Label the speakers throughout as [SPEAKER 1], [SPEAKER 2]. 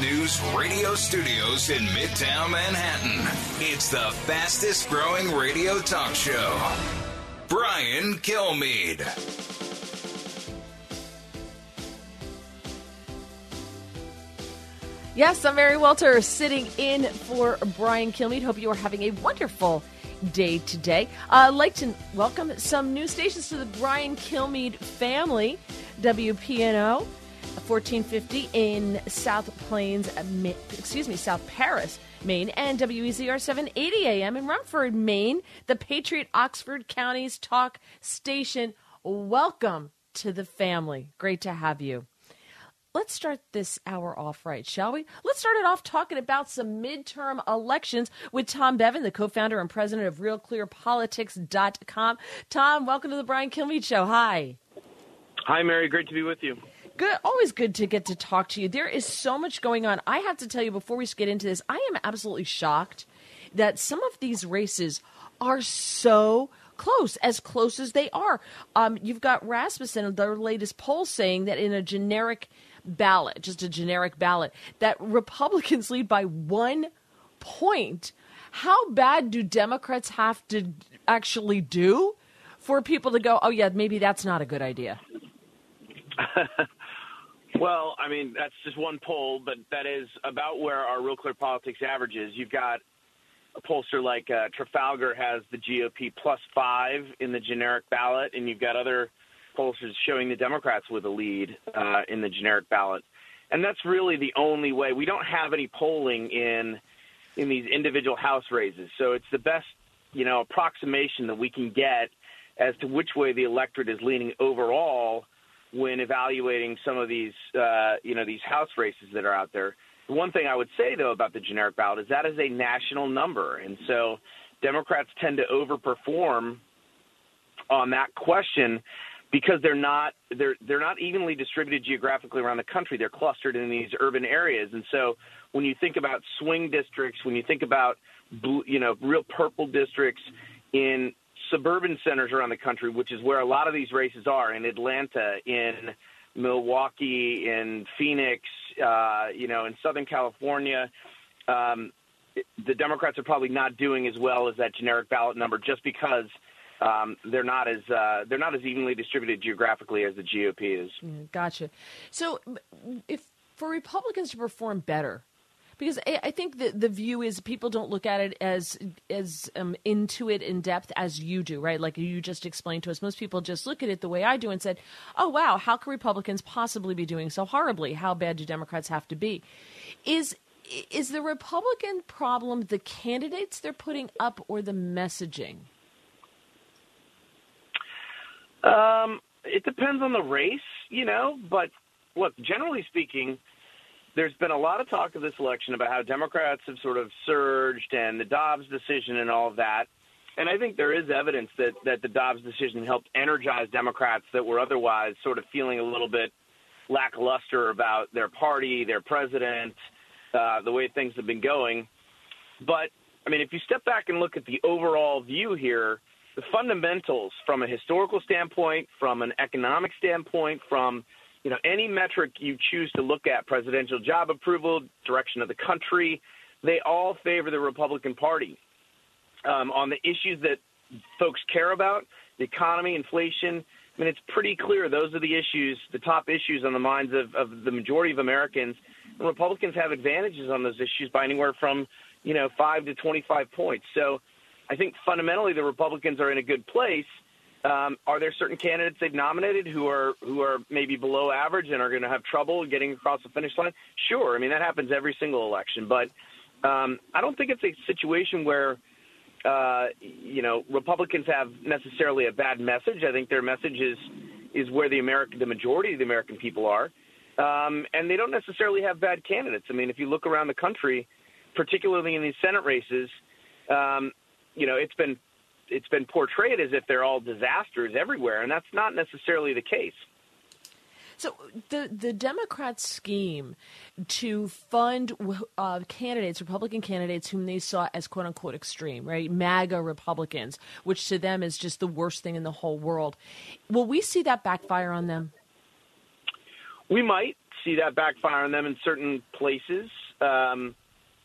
[SPEAKER 1] News radio studios in Midtown Manhattan, it's the fastest growing radio talk show. Brian Kilmeade.
[SPEAKER 2] Yes, I'm Mary Walter sitting in for Brian Kilmeade. Hope you are having a wonderful day today. I'd like to welcome some new stations to the Brian Kilmeade family. WPNO 1450 in South Plains, excuse me, South Paris, Maine, and WEZR 780 AM in Rumford, Maine, the Patriot Oxford County's talk station. Welcome to the family. Great to have you let's start this hour off right, shall we? Let's start it off talking about some midterm elections with Tom Bevan, the co founder and president of RealClearPolitics.com. Tom, welcome to the Brian Kilmeade Show. Hi.
[SPEAKER 3] Hi, Mary. Great to be with you.
[SPEAKER 2] Good, always good to get to talk to you. There is so much going on. I have to tell you before we get into this, I am absolutely shocked that some of these races are so close, as close as they are. Um, you've got Rasmussen, their latest poll saying that in a generic ballot, just a generic ballot, that Republicans lead by one point. How bad do Democrats have to actually do for people to go, oh, yeah, maybe that's not a good idea?
[SPEAKER 3] well, I mean, that's just one poll, but that is about where our Real Clear Politics averages. You've got a pollster like uh, Trafalgar has the GOP plus five in the generic ballot, and you've got other – pollsters showing the Democrats with a lead uh, in the generic ballot, and that's really the only way. We don't have any polling in in these individual House races, so it's the best you know approximation that we can get as to which way the electorate is leaning overall when evaluating some of these uh, you know these House races that are out there. The one thing I would say though about the generic ballot is that is a national number, and so Democrats tend to overperform on that question because they're not they're they're not evenly distributed geographically around the country. They're clustered in these urban areas, and so when you think about swing districts, when you think about blue, you know real purple districts in suburban centers around the country, which is where a lot of these races are in Atlanta, in Milwaukee, in Phoenix, uh, you know, in Southern California. Um, the Democrats are probably not doing as well as that generic ballot number just because um, they're not as uh, they're not as evenly distributed geographically as the GOP is.
[SPEAKER 2] gotcha. So, if for Republicans to perform better, because I think the the view is people don't look at it as as um, into it in depth as you do, right? Like you just explained to us. Most people just look at it the way I do and said, "Oh wow, how can Republicans possibly be doing so horribly? How bad do Democrats have to be?" Is is the Republican problem the candidates they're putting up or the messaging?
[SPEAKER 3] Um, it depends on the race, you know, but look, generally speaking, there's been a lot of talk of this election about how Democrats have sort of surged and the Dobbs decision and all of that. And I think there is evidence that, that the Dobbs decision helped energize Democrats that were otherwise sort of feeling a little bit lackluster about their party, their president, uh, the way things have been going. But, I mean, if you step back and look at the overall view here, the fundamentals from a historical standpoint, from an economic standpoint, from you know any metric you choose to look at, presidential job approval, direction of the country, they all favor the Republican Party um, on the issues that folks care about, the economy, inflation. I mean, it's pretty clear those are the issues, the top issues on the minds of, of the majority of Americans. And Republicans have advantages on those issues by anywhere from, you know, five to 25 points. So I think fundamentally the Republicans are in a good place. Um, are there certain candidates they've nominated who are who are maybe below average and are going to have trouble getting across the finish line? Sure, I mean that happens every single election, but um, I don't think it's a situation where uh, you know Republicans have necessarily a bad message. I think their message is is where the American the majority of the American people are. um, and they don't necessarily have bad candidates. I mean, if you look around the country, particularly in these Senate races, um, you know, it's been it's been portrayed as if they're all disasters everywhere, and that's not necessarily the case.
[SPEAKER 2] So the the Democrats' scheme to fund uh, candidates, Republican candidates, whom they saw as "quote unquote" extreme, right, MAGA Republicans, which to them is just the worst thing in the whole world. Will we see that backfire on them?
[SPEAKER 3] We might see that backfire on them in certain places. Um,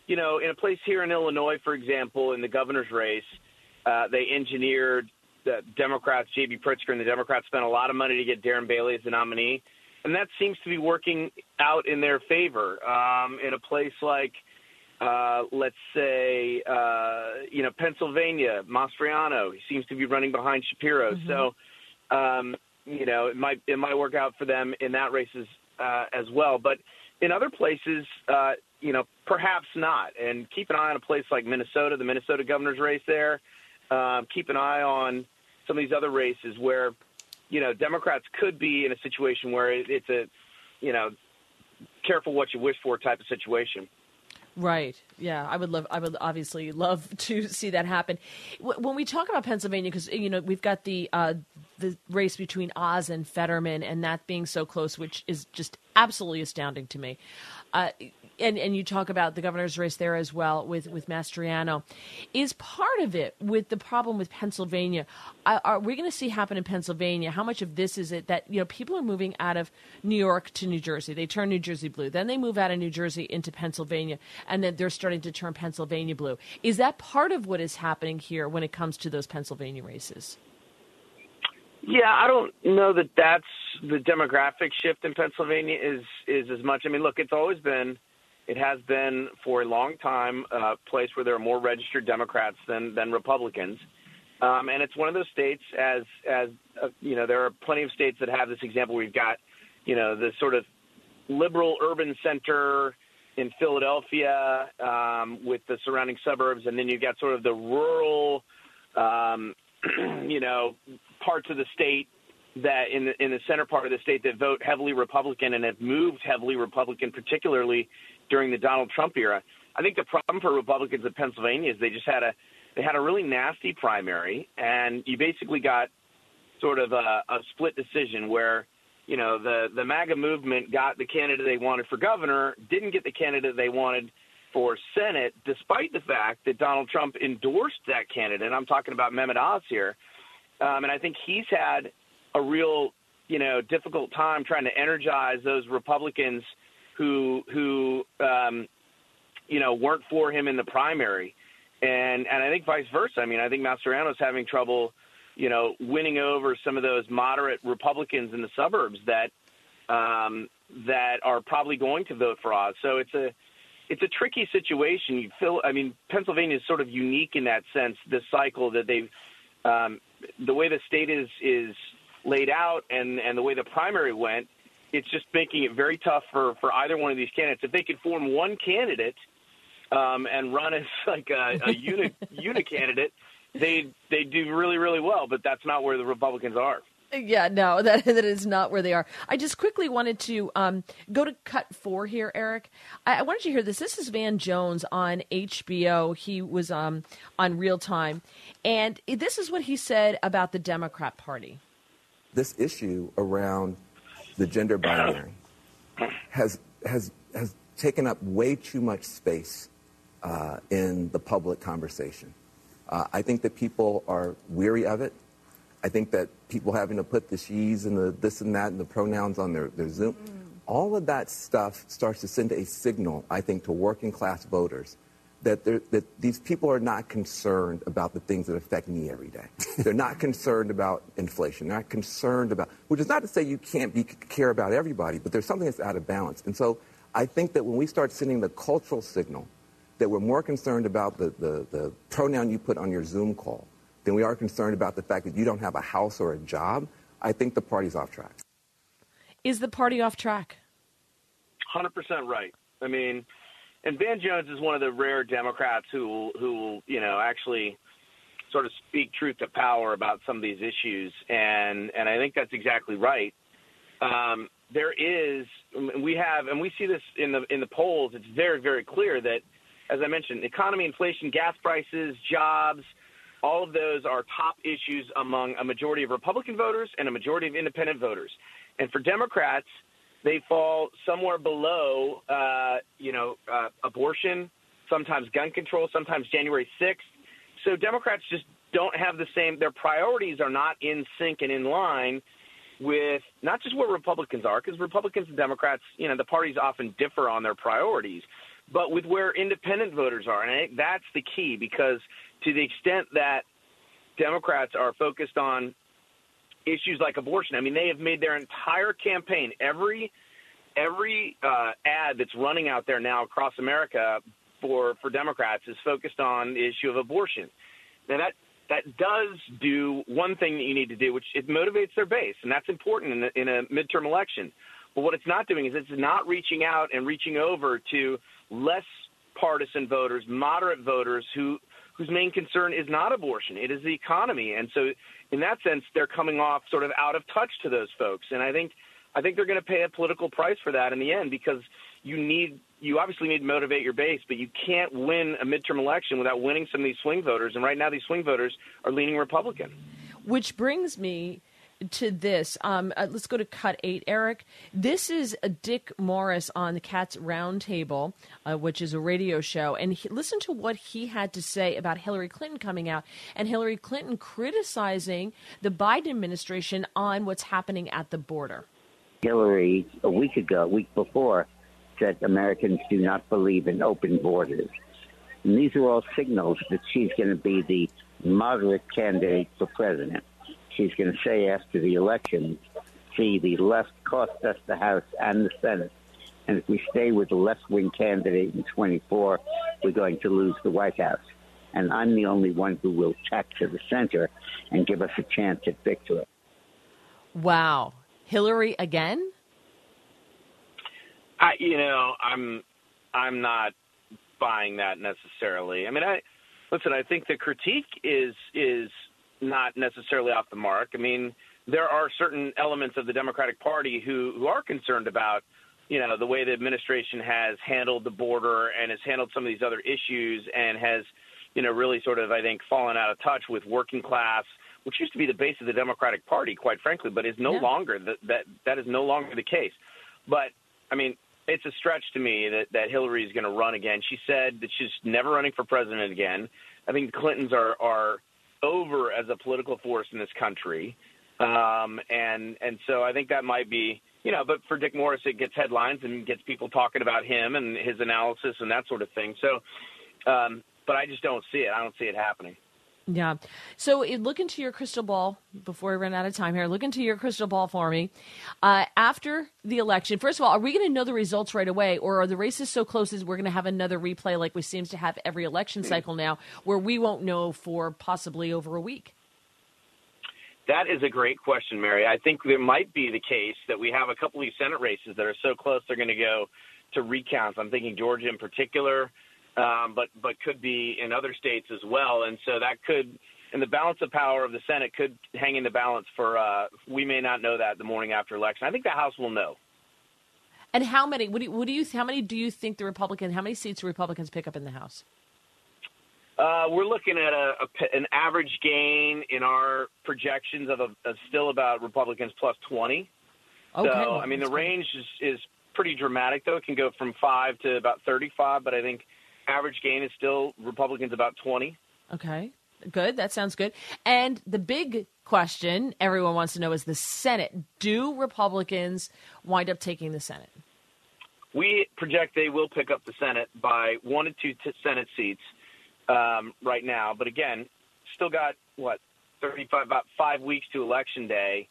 [SPEAKER 3] you know, in a place here in Illinois, for example, in the governor's race, uh, they engineered the Democrats, J.B. Pritzker, and the Democrats spent a lot of money to get Darren Bailey as the nominee and that seems to be working out in their favor. Um, in a place like, uh, let's say, uh, you know, Pennsylvania, Mastriano, he seems to be running behind Shapiro. Mm-hmm. So, um, you know, it might it might work out for them in that race as, uh, as well. But in other places, uh, you know, perhaps not. And keep an eye on a place like Minnesota, the Minnesota governor's race there. Uh, keep an eye on some of these other races where you know, Democrats could be in a situation where it's a, you know, careful what you wish for type of situation.
[SPEAKER 2] Right. Yeah, I would love. I would obviously love to see that happen. When we talk about Pennsylvania, because you know we've got the uh, the race between Oz and Fetterman, and that being so close, which is just absolutely astounding to me. Uh, and and you talk about the governor's race there as well with with Mastriano. Is part of it with the problem with Pennsylvania? Are, are we going to see happen in Pennsylvania? How much of this is it that you know people are moving out of New York to New Jersey? They turn New Jersey blue, then they move out of New Jersey into Pennsylvania, and then they're starting to turn Pennsylvania blue. Is that part of what is happening here when it comes to those Pennsylvania races?
[SPEAKER 3] Yeah, I don't know that that's the demographic shift in Pennsylvania is is as much. I mean, look, it's always been it has been for a long time a place where there are more registered Democrats than than Republicans, um, and it's one of those states as as uh, you know there are plenty of states that have this example. We've got you know the sort of liberal urban center in Philadelphia um, with the surrounding suburbs, and then you've got sort of the rural, um, you know, parts of the state that in the in the center part of the state that vote heavily Republican and have moved heavily Republican, particularly during the Donald Trump era. I think the problem for Republicans in Pennsylvania is they just had a they had a really nasty primary, and you basically got sort of a, a split decision where you know the the MAGA movement got the candidate they wanted for governor, didn't get the candidate they wanted for Senate, despite the fact that Donald Trump endorsed that candidate. I'm talking about Mehmet Oz here, um, and I think he's had a real you know difficult time trying to energize those Republicans who who um, you know weren't for him in the primary, and and I think vice versa. I mean, I think Mastriano's having trouble, you know, winning over some of those moderate Republicans in the suburbs that um, that are probably going to vote for Oz. So it's a it's a tricky situation. You feel, I mean, Pennsylvania is sort of unique in that sense. This cycle that they've um, the way the state is is laid out and and the way the primary went it's just making it very tough for, for either one of these candidates. If they could form one candidate um, and run as like a, a unit unit candidate, they they do really really well. But that's not where the Republicans are.
[SPEAKER 2] Yeah, no, that that is not where they are. I just quickly wanted to um, go to cut four here, Eric. I, I, wanted you to hear this. This is Van Jones on HBO. He was um, on Real Time, and this is what he said about the Democrat Party.
[SPEAKER 4] This issue around the gender binary has, has, has taken up way too much space uh, in the public conversation. Uh, I think that people are weary of it. I think that people having to put the she's and the this and that and the pronouns on their, their Zoom, mm. all of that stuff starts to send a signal, I think, to working class voters that, that these people are not concerned about the things that affect me every day. They're not concerned about inflation. They're not concerned about, which is not to say you can't be, care about everybody, but there's something that's out of balance. And so I think that when we start sending the cultural signal that we're more concerned about the, the, the pronoun you put on your Zoom call than we are concerned about the fact that you don't have a house or a job, I think the party's off track.
[SPEAKER 2] Is the party off track?
[SPEAKER 3] 100% right. I mean, and Van Jones is one of the rare Democrats who who will you know actually sort of speak truth to power about some of these issues, and and I think that's exactly right. Um, there is we have and we see this in the in the polls it's very very clear that as i mentioned economy inflation gas prices jobs all of those are top issues among a majority of republican voters and a majority of independent voters and for democrats they fall somewhere below uh, you know uh, abortion sometimes gun control sometimes january 6th so democrats just don't have the same their priorities are not in sync and in line with not just where Republicans are, because Republicans and Democrats, you know, the parties often differ on their priorities, but with where independent voters are. And I think that's the key because to the extent that Democrats are focused on issues like abortion, I mean, they have made their entire campaign, every every uh, ad that's running out there now across America for for Democrats is focused on the issue of abortion. Now that that does do one thing that you need to do, which it motivates their base, and that's important in a, in a midterm election. But what it's not doing is it's not reaching out and reaching over to less partisan voters, moderate voters who whose main concern is not abortion, it is the economy. And so in that sense they're coming off sort of out of touch to those folks. And I think I think they're going to pay a political price for that in the end because you need you obviously need to motivate your base, but you can't win a midterm election without winning some of these swing voters. And right now, these swing voters are leaning Republican.
[SPEAKER 2] Which brings me to this. Um, uh, let's go to cut eight, Eric. This is Dick Morris on the Cats Roundtable, uh, which is a radio show, and he, listen to what he had to say about Hillary Clinton coming out and Hillary Clinton criticizing the Biden administration on what's happening at the border.
[SPEAKER 5] Hillary a week ago, a week before, said Americans do not believe in open borders. And these are all signals that she's going to be the moderate candidate for president. She's going to say after the election, see, the left cost us the House and the Senate. And if we stay with the left wing candidate in 24, we're going to lose the White House. And I'm the only one who will tack to the center and give us a chance at victory.
[SPEAKER 2] Wow. Hillary again?
[SPEAKER 3] I, you know, I'm, I'm not buying that necessarily. I mean, I listen. I think the critique is is not necessarily off the mark. I mean, there are certain elements of the Democratic Party who who are concerned about, you know, the way the administration has handled the border and has handled some of these other issues and has, you know, really sort of I think fallen out of touch with working class which used to be the base of the Democratic Party, quite frankly, but is no yeah. longer the, that that is no longer the case. But I mean, it's a stretch to me that, that Hillary is going to run again. She said that she's never running for president again. I think the Clintons are are over as a political force in this country, um, and and so I think that might be you know. But for Dick Morris, it gets headlines and gets people talking about him and his analysis and that sort of thing. So, um, but I just don't see it. I don't see it happening.
[SPEAKER 2] Yeah. So look into your crystal ball before we run out of time here. Look into your crystal ball for me. Uh, after the election, first of all, are we going to know the results right away, or are the races so close as we're going to have another replay like we seems to have every election cycle now, where we won't know for possibly over a week?
[SPEAKER 3] That is a great question, Mary. I think there might be the case that we have a couple of these Senate races that are so close they're going to go to recounts. I'm thinking Georgia in particular um, but but could be in other states as well. And so that could, and the balance of power of the Senate could hang in the balance for. Uh, we may not know that the morning after election. I think the House will know.
[SPEAKER 2] And how many? What do you, what do you? How many do you think the Republican? How many seats do Republicans pick up in the House?
[SPEAKER 3] Uh, we're looking at a, a, an average gain in our projections of, a, of still about Republicans plus twenty. Okay, so well, I mean the range is, is pretty dramatic though. It can go from five to about thirty-five, but I think average gain is still Republicans about 20.
[SPEAKER 2] Okay. Good. That sounds good. And the big question everyone wants to know is the Senate. Do Republicans wind up taking the Senate?
[SPEAKER 3] We project they will pick up the Senate by one to two t- Senate seats um, right now. But again, still got, what, 35, about five weeks to Election Day.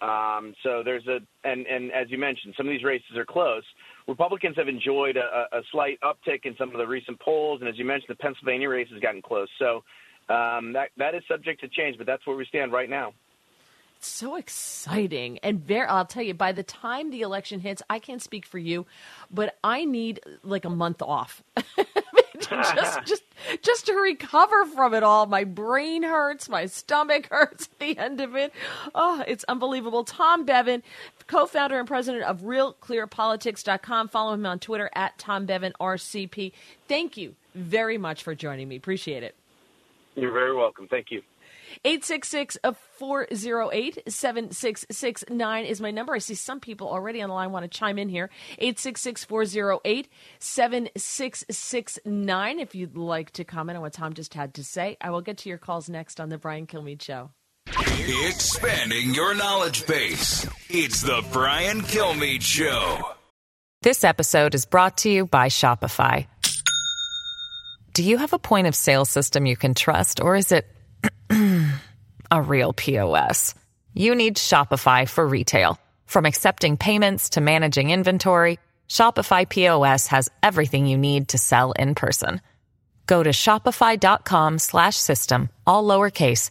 [SPEAKER 3] Um, so there's a, and, and as you mentioned, some of these races are close. Republicans have enjoyed a, a slight uptick in some of the recent polls, and as you mentioned, the Pennsylvania race has gotten close. So um, that that is subject to change, but that's where we stand right now.
[SPEAKER 2] It's so exciting and very i'll tell you by the time the election hits i can't speak for you but i need like a month off just just just to recover from it all. My brain hurts, my stomach hurts at the end of it. Oh, it's unbelievable. Tom Bevan, co founder and president of RealClearPolitics.com. Follow him on Twitter at Tom Bevan RCP. Thank you very much for joining me. Appreciate it.
[SPEAKER 3] You're very welcome. Thank you.
[SPEAKER 2] 866 408 7669 is my number. I see some people already on the line want to chime in here. 866 408 7669 if you'd like to comment on what Tom just had to say. I will get to your calls next on The Brian Kilmeade Show.
[SPEAKER 1] Expanding your knowledge base. It's The Brian Kilmeade Show.
[SPEAKER 6] This episode is brought to you by Shopify. Do you have a point of sale system you can trust, or is it a real POS? You need Shopify for retail. From accepting payments to managing inventory, Shopify POS has everything you need to sell in person. Go to shopify.com slash system, all lowercase,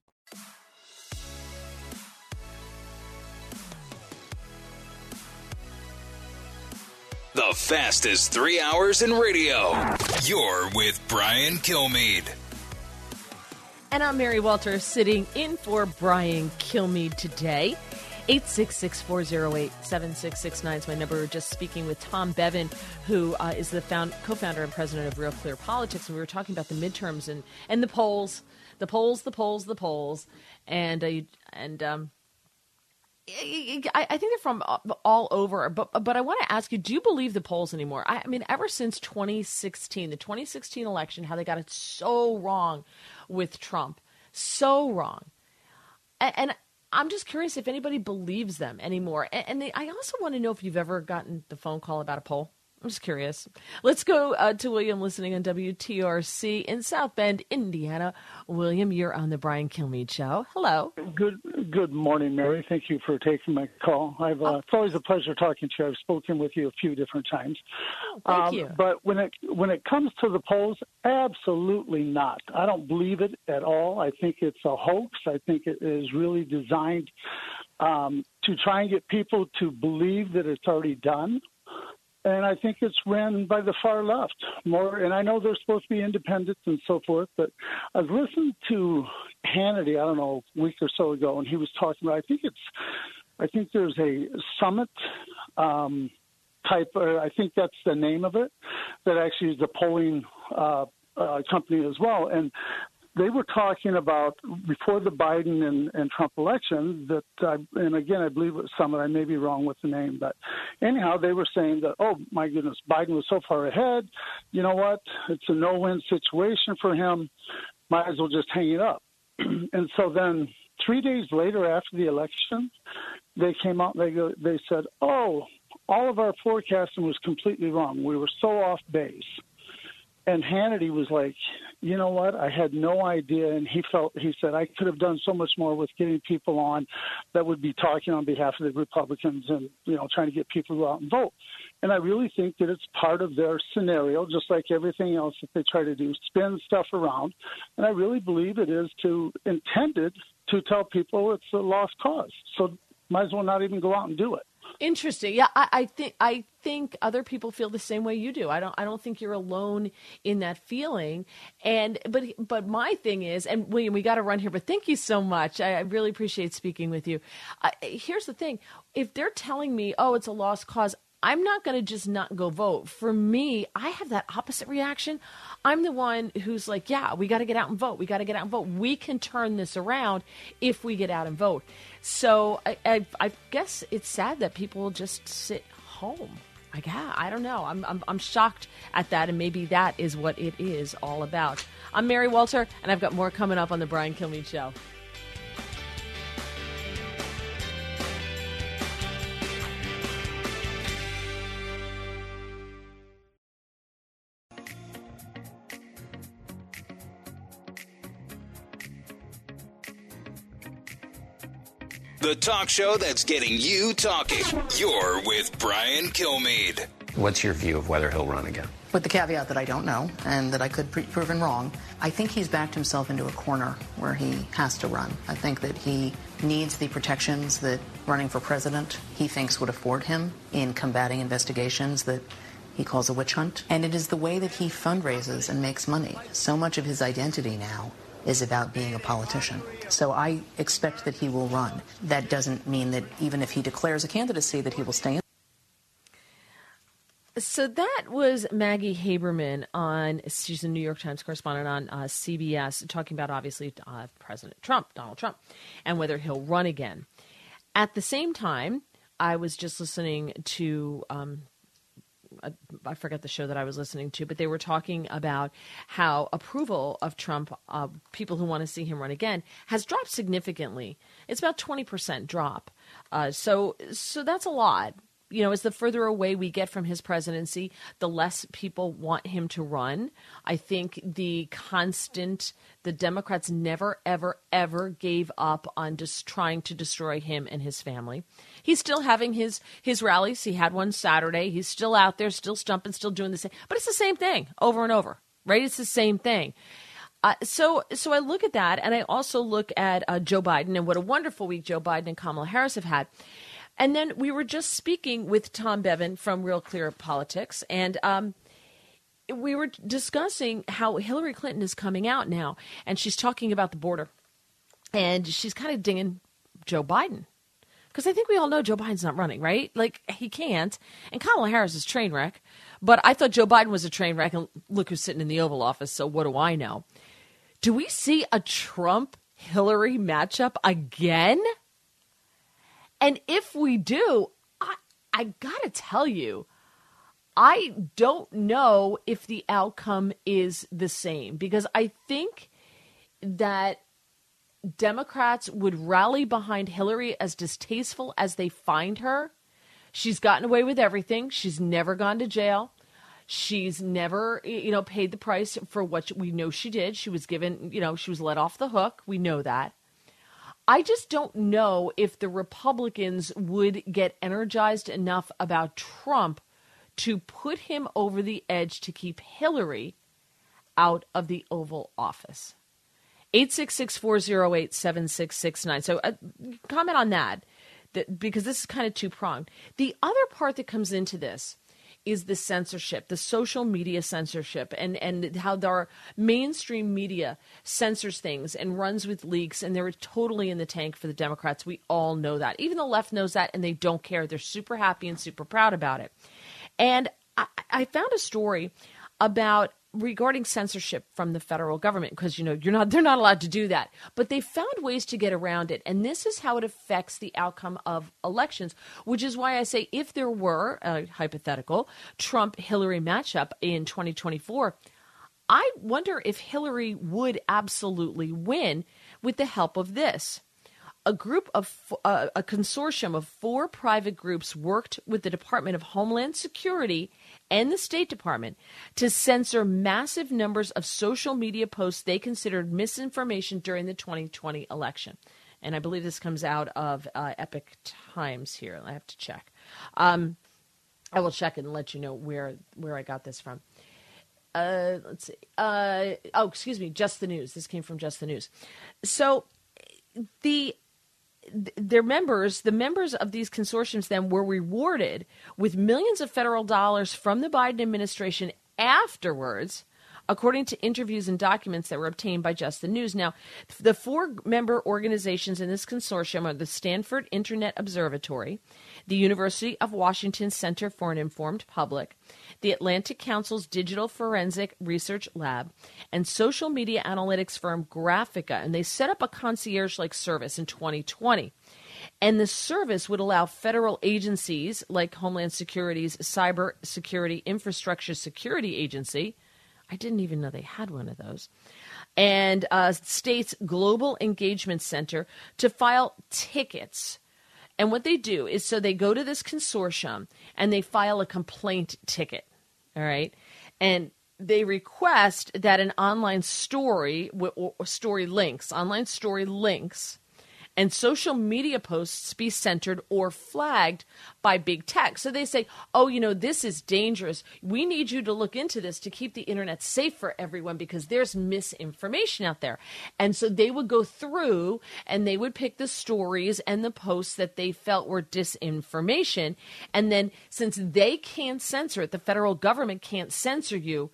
[SPEAKER 1] The fastest three hours in radio. You're with Brian Kilmeade.
[SPEAKER 2] And I'm Mary Walter sitting in for Brian Kilmeade today. 866 408 7669 is my number. We're just speaking with Tom Bevan, who uh, is the found, co founder and president of Real Clear Politics. And we were talking about the midterms and, and the polls, the polls, the polls, the polls. And, uh, and um, I, think they're from uh, all over, but but I want to ask you: Do you believe the polls anymore? I, mean, ever since 2016, the 2016 election, how they got it so wrong with Trump, so wrong, and, I'm just curious if anybody believes them anymore. And, I also want to know if you've ever gotten the phone call about a poll. I'm just curious. Let's go uh, to William listening on WTRC in South Bend, Indiana. William, you're on the Brian Kilmeade Show. Hello.
[SPEAKER 7] Good Good morning, Mary. Thank you for taking my call. I've, uh, it's always a pleasure talking to you. I've spoken with you a few different times.
[SPEAKER 2] Oh, thank
[SPEAKER 7] um,
[SPEAKER 2] you.
[SPEAKER 7] But when it when it comes to the polls, absolutely not. I don't believe it at all. I think it's a hoax. I think it is really designed um, to try and get people to believe that it's already done and I think it's ran by the far left more. And I know they're supposed to be independent and so forth, but I've listened to Hannity. I don't know a week or so ago, and he was talking about. I think it's, I think there's a summit. Um, type, uh, I think that's the name of it, that actually is the polling uh, uh, company as well. And they were talking about before the Biden and, and Trump election that, uh, and again, I believe it was Summit. I may be wrong with the name, but anyhow, they were saying that, oh my goodness, Biden was so far ahead. You know what? It's a no-win situation for him. Might as well just hang it up. and so then, three days later, after the election, they came out. They go. They said, oh, all of our forecasting was completely wrong. We were so off base and Hannity was like, you know what? I had no idea. And he felt, he said, I could have done so much more with getting people on that would be talking on behalf of the Republicans and, you know, trying to get people to go out and vote. And I really think that it's part of their scenario, just like everything else that they try to do, spin stuff around. And I really believe it is to intended to tell people it's a lost cause. So might as well not even go out and do it.
[SPEAKER 2] Interesting. Yeah, I, I, think I think other people feel the same way you do. I don't I don't think you're alone in that feeling. And but but my thing is, and William, we got to run here. But thank you so much. I, I really appreciate speaking with you. Uh, here's the thing: if they're telling me, oh, it's a lost cause, I'm not going to just not go vote. For me, I have that opposite reaction. I'm the one who's like, yeah, we got to get out and vote. We got to get out and vote. We can turn this around if we get out and vote. So I, I, I guess it's sad that people just sit home. I guess, I don't know. I'm, I'm, I'm shocked at that, and maybe that is what it is all about. I'm Mary Walter, and I've got more coming up on the Brian Kilmeade Show.
[SPEAKER 1] The talk show that's getting you talking. You're with Brian Kilmeade.
[SPEAKER 8] What's your view of whether he'll run again?
[SPEAKER 9] With the caveat that I don't know and that I could be proven wrong, I think he's backed himself into a corner where he has to run. I think that he needs the protections that running for president he thinks would afford him in combating investigations that he calls a witch hunt. And it is the way that he fundraises and makes money. So much of his identity now is about being a politician. So I expect that he will run. That doesn't mean that even if he declares a candidacy that he will stay in.
[SPEAKER 2] So that was Maggie Haberman on, she's a New York Times correspondent on uh, CBS, talking about obviously uh, President Trump, Donald Trump, and whether he'll run again. At the same time, I was just listening to um, I forget the show that I was listening to, but they were talking about how approval of Trump, uh, people who want to see him run again, has dropped significantly. It's about twenty percent drop. Uh, so, so that's a lot you know, as the further away we get from his presidency, the less people want him to run. I think the constant, the Democrats never, ever, ever gave up on just trying to destroy him and his family. He's still having his his rallies. He had one Saturday. He's still out there, still stumping, still doing the same. But it's the same thing over and over, right? It's the same thing. Uh, so, so I look at that, and I also look at uh, Joe Biden and what a wonderful week Joe Biden and Kamala Harris have had. And then we were just speaking with Tom Bevan from Real Clear Politics, and um, we were discussing how Hillary Clinton is coming out now, and she's talking about the border, and she's kind of dinging Joe Biden. Because I think we all know Joe Biden's not running, right? Like, he can't. And Kamala Harris is train wreck. But I thought Joe Biden was a train wreck, and look who's sitting in the Oval Office, so what do I know? Do we see a Trump Hillary matchup again? And if we do, I, I gotta tell you, I don't know if the outcome is the same because I think that Democrats would rally behind Hillary as distasteful as they find her. She's gotten away with everything. She's never gone to jail. She's never, you know, paid the price for what we know she did. She was given, you know, she was let off the hook. We know that. I just don't know if the Republicans would get energized enough about Trump to put him over the edge to keep Hillary out of the Oval Office. 866 408 7669. So, uh, comment on that, that because this is kind of two pronged. The other part that comes into this is the censorship, the social media censorship, and, and how our mainstream media censors things and runs with leaks, and they're totally in the tank for the Democrats. We all know that. Even the left knows that, and they don't care. They're super happy and super proud about it. And I, I found a story about regarding censorship from the federal government because you know you're not they're not allowed to do that. But they found ways to get around it. And this is how it affects the outcome of elections which is why i say if there were a hypothetical trump hillary matchup in 2024 i wonder if hillary would absolutely win with the help of this. A group of uh, a consortium of four private groups worked with the Department of Homeland Security and the State Department to censor massive numbers of social media posts they considered misinformation during the 2020 election. And I believe this comes out of uh, Epoch Times here. I have to check. Um, I will check and let you know where where I got this from. Uh, let's see. Uh, oh, excuse me. Just the news. This came from Just the News. So the their members, the members of these consortiums, then were rewarded with millions of federal dollars from the Biden administration afterwards, according to interviews and documents that were obtained by Just the News. Now, the four member organizations in this consortium are the Stanford Internet Observatory, the University of Washington Center for an Informed Public, the Atlantic Council's Digital Forensic Research Lab, and social media analytics firm Graphika. And they set up a concierge like service in 2020. And the service would allow federal agencies like Homeland Security's Cyber Security Infrastructure Security Agency. I didn't even know they had one of those. And uh, state's Global Engagement Center to file tickets and what they do is so they go to this consortium and they file a complaint ticket. All right. And they request that an online story or story links, online story links, and social media posts be centered or flagged by big tech. So they say, oh, you know, this is dangerous. We need you to look into this to keep the internet safe for everyone because there's misinformation out there. And so they would go through and they would pick the stories and the posts that they felt were disinformation. And then since they can't censor it, the federal government can't censor you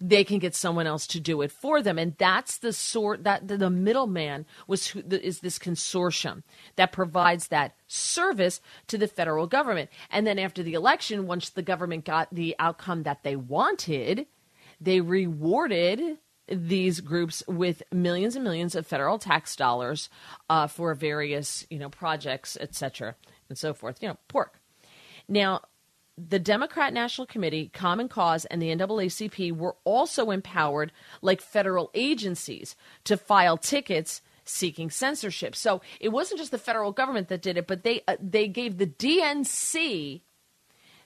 [SPEAKER 2] they can get someone else to do it for them. And that's the sort that the, middleman was is this consortium that provides that service to the federal government. And then after the election once the government got the outcome that they wanted they rewarded these groups with millions and millions of federal tax dollars uh, for various you know projects etc and so forth. You know pork. Now the Democrat National Committee, Common Cause, and the NAACP were also empowered, like federal agencies, to file tickets seeking censorship. So it wasn't just the federal government that did it, but they uh, they gave the DNC,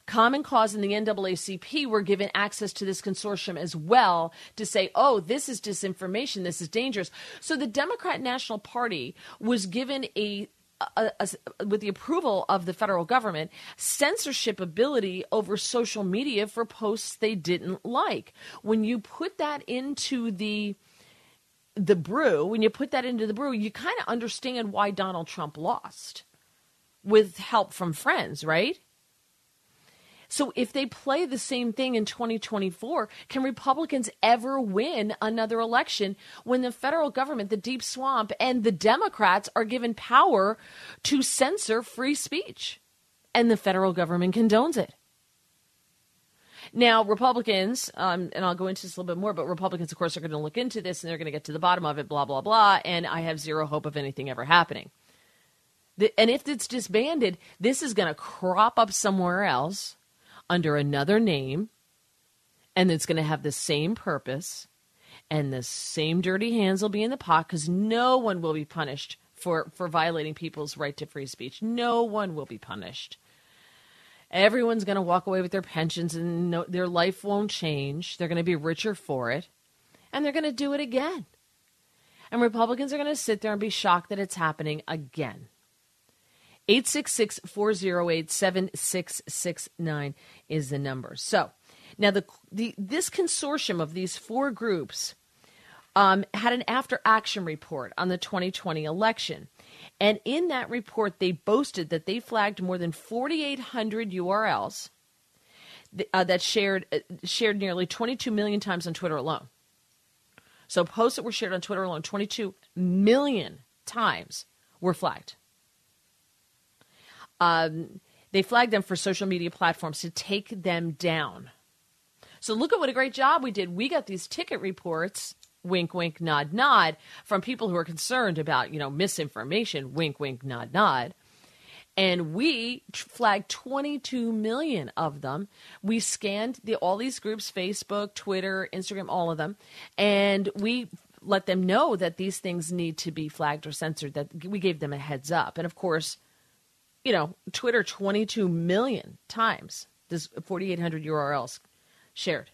[SPEAKER 2] Common Cause, and the NAACP were given access to this consortium as well to say, oh, this is disinformation, this is dangerous. So the Democrat National Party was given a Uh, uh, a, a, with the approval of the federal government, censorship ability over social media for posts they didn't like. When you put that into the the brew, when you put that into the brew, you kind of understand why Donald Trump lost with help from friends, right? So if they play the same thing in 2024, can Republicans ever win another election when the federal government, the deep swamp, and the Democrats are given power to censor free speech? And the federal government condones it. Now, Republicans, um, and I'll go into this a little bit more, but Republicans, of course, are going to look into this and they're going to get to the bottom of it, blah, blah, blah. And I have zero hope of anything ever happening. The, and if it's disbanded, this is going to crop up somewhere else under another name and it's going to have the same purpose and the same dirty hands will be in the pot because no one will be punished for, for violating people's right to free speech. No one will be punished. Everyone's going to walk away with their pensions and no, their life won't change. They're going to be richer for it. And they're going to do it again. And Republicans are going to sit there and be shocked that it's happening again. 866 408 7669 is the number. So now the, the this consortium of these four groups um, had an after action report on the 2020 election. And in that report, they boasted that they flagged more than 4,800 URLs uh, that shared uh, shared nearly 22 million times on Twitter alone. So posts that were shared on Twitter alone, 22 million times were flagged. Um, they flagged them for social media platforms to take them down. So look at what a great job we did. We got these ticket reports, wink, wink, nod, nod, from people who are concerned about, you know, misinformation, wink, wink, nod, nod. And we flagged 22 million of them. We scanned the, all these groups Facebook, Twitter, Instagram, all of them. And we let them know that these things need to be flagged or censored, that we gave them a heads up. And of course, you know, Twitter 22 million times. This 4,800 URLs shared.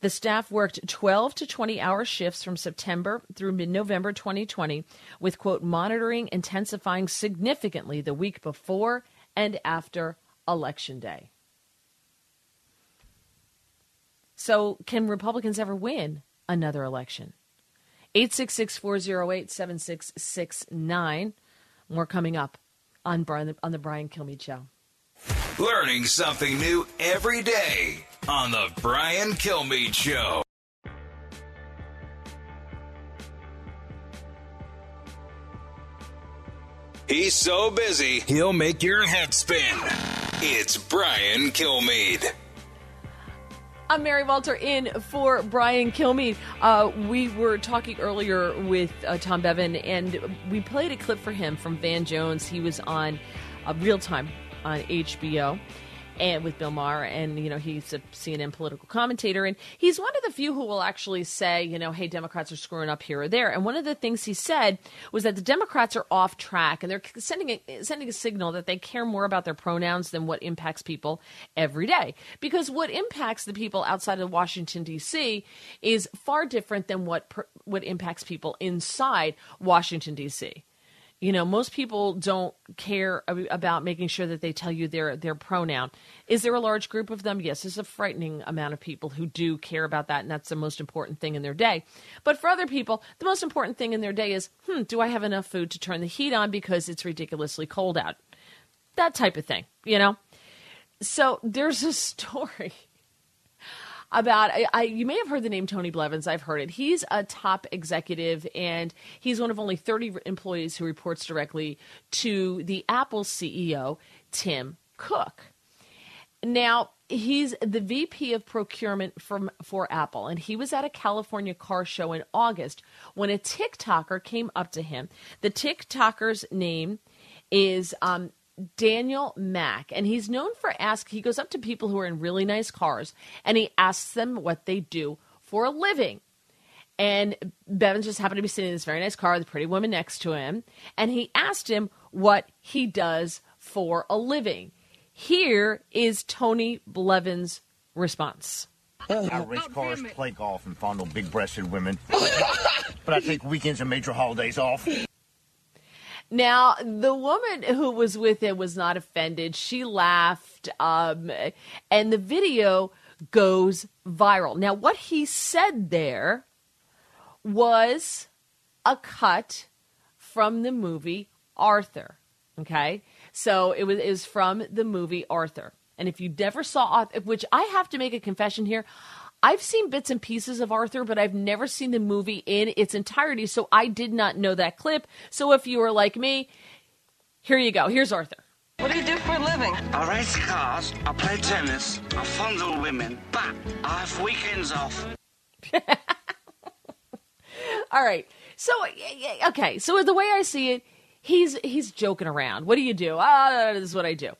[SPEAKER 2] The staff worked 12 to 20 hour shifts from September through mid November 2020, with, quote, monitoring intensifying significantly the week before and after Election Day. So, can Republicans ever win another election? 866 408 7669. More coming up on Brian on the Brian Kilmeade Show.
[SPEAKER 1] Learning something new every day on the Brian Kilmeade Show. He's so busy, he'll make your head spin. It's Brian Kilmeade.
[SPEAKER 2] I'm Mary Walter in for Brian Kilmeade. Uh, we were talking earlier with uh, Tom Bevan, and we played a clip for him from Van Jones. He was on uh, Real Time on HBO. And with Bill Maher, and you know he's a CNN political commentator, and he's one of the few who will actually say, you know, hey, Democrats are screwing up here or there. And one of the things he said was that the Democrats are off track, and they're sending a, sending a signal that they care more about their pronouns than what impacts people every day. Because what impacts the people outside of Washington D.C. is far different than what what impacts people inside Washington D.C. You know, most people don't care about making sure that they tell you their their pronoun. Is there a large group of them? Yes, there's a frightening amount of people who do care about that, and that's the most important thing in their day. But for other people, the most important thing in their day is, hmm, do I have enough food to turn the heat on because it's ridiculously cold out? That type of thing, you know. So there's a story about I, I, you may have heard the name Tony Blevins. I've heard it. He's a top executive and he's one of only 30 employees who reports directly to the Apple CEO Tim Cook. Now, he's the VP of procurement from for Apple and he was at a California car show in August when a TikToker came up to him. The TikToker's name is um, Daniel Mack, and he's known for ask. He goes up to people who are in really nice cars, and he asks them what they do for a living. And Blevins just happened to be sitting in this very nice car with a pretty woman next to him, and he asked him what he does for a living. Here is Tony Blevins' response.
[SPEAKER 10] I race cars, play golf, and fondle big-breasted women. but I take weekends and major holidays off.
[SPEAKER 2] Now, the woman who was with him was not offended. She laughed, um, and the video goes viral. Now, what he said there was a cut from the movie Arthur. Okay, so it was was from the movie Arthur. And if you never saw, which I have to make a confession here, I've seen bits and pieces of Arthur, but I've never seen the movie in its entirety, so I did not know that clip. So if you were like me, here you go. Here's Arthur.
[SPEAKER 11] What do you do for a living? I race cars, I play tennis, I fondle women, but I have weekends off.
[SPEAKER 2] All right. So okay, so the way I see it, he's he's joking around. What do you do? Ah, this is what I do.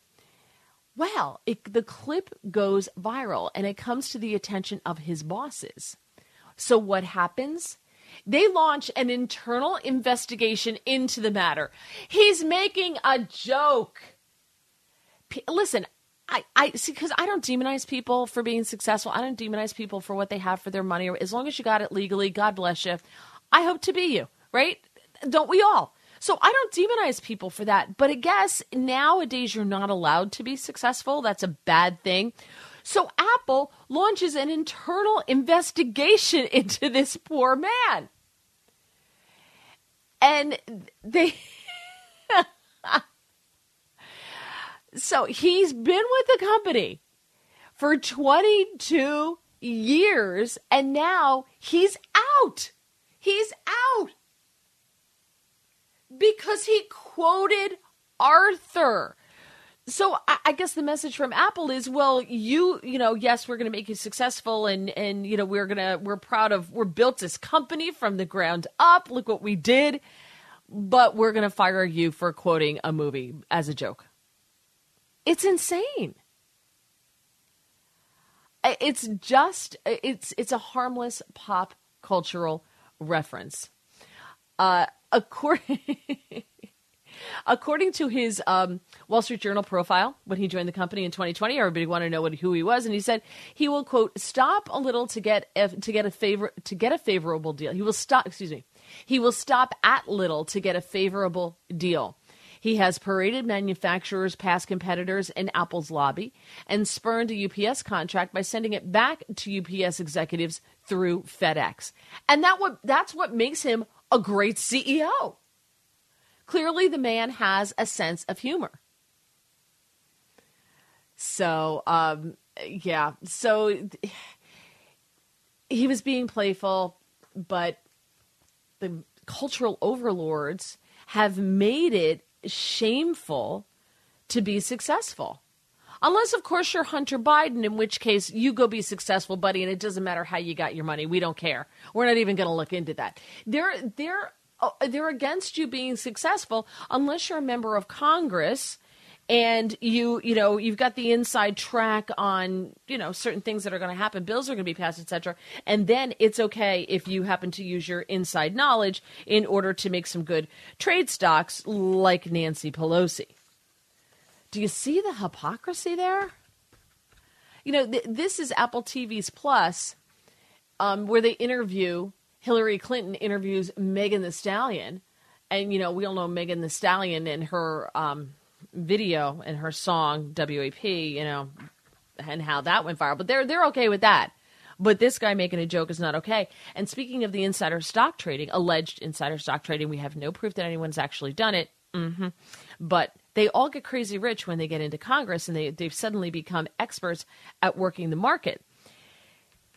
[SPEAKER 2] Well, it, the clip goes viral and it comes to the attention of his bosses. So, what happens? They launch an internal investigation into the matter. He's making a joke. P- listen, I, I see because I don't demonize people for being successful. I don't demonize people for what they have for their money. As long as you got it legally, God bless you. I hope to be you, right? Don't we all? So I don't demonize people for that. But I guess nowadays you're not allowed to be successful. That's a bad thing. So Apple launches an internal investigation into this poor man. And they. so he's been with the company for 22 years and now he's out. He's out because he quoted Arthur. So I, I guess the message from Apple is, well, you, you know, yes, we're going to make you successful, and and you know, we're gonna, we're proud of, we're built this company from the ground up. Look what we did, but we're to fire you for quoting a movie as a joke. It's insane. It's just, it's it's a harmless pop cultural reference. Uh, according according to his um, Wall Street Journal profile when he joined the company in 2020, everybody wanted to know what, who he was, and he said he will quote stop a little to get a, to get a favor to get a favorable deal. He will stop. Excuse me. He will stop at little to get a favorable deal. He has paraded manufacturers past competitors in Apple's lobby and spurned a UPS contract by sending it back to UPS executives through FedEx. And that what that's what makes him a great CEO. Clearly, the man has a sense of humor. So, um, yeah, so he was being playful, but the cultural overlords have made it shameful to be successful. Unless, of course, you're Hunter Biden, in which case you go be successful, buddy, and it doesn't matter how you got your money. We don't care. We're not even going to look into that. They're they're uh, they're against you being successful unless you're a member of Congress and you you know you've got the inside track on you know certain things that are going to happen bills are going to be passed etc and then it's okay if you happen to use your inside knowledge in order to make some good trade stocks like Nancy Pelosi do you see the hypocrisy there you know th- this is Apple TV's Plus um, where they interview Hillary Clinton interviews Megan Thee Stallion and you know we all know Megan Thee Stallion and her um, video and her song WAP, you know, and how that went viral. But they're they're okay with that. But this guy making a joke is not okay. And speaking of the insider stock trading, alleged insider stock trading, we have no proof that anyone's actually done it. Mm-hmm. But they all get crazy rich when they get into Congress and they, they've suddenly become experts at working the market.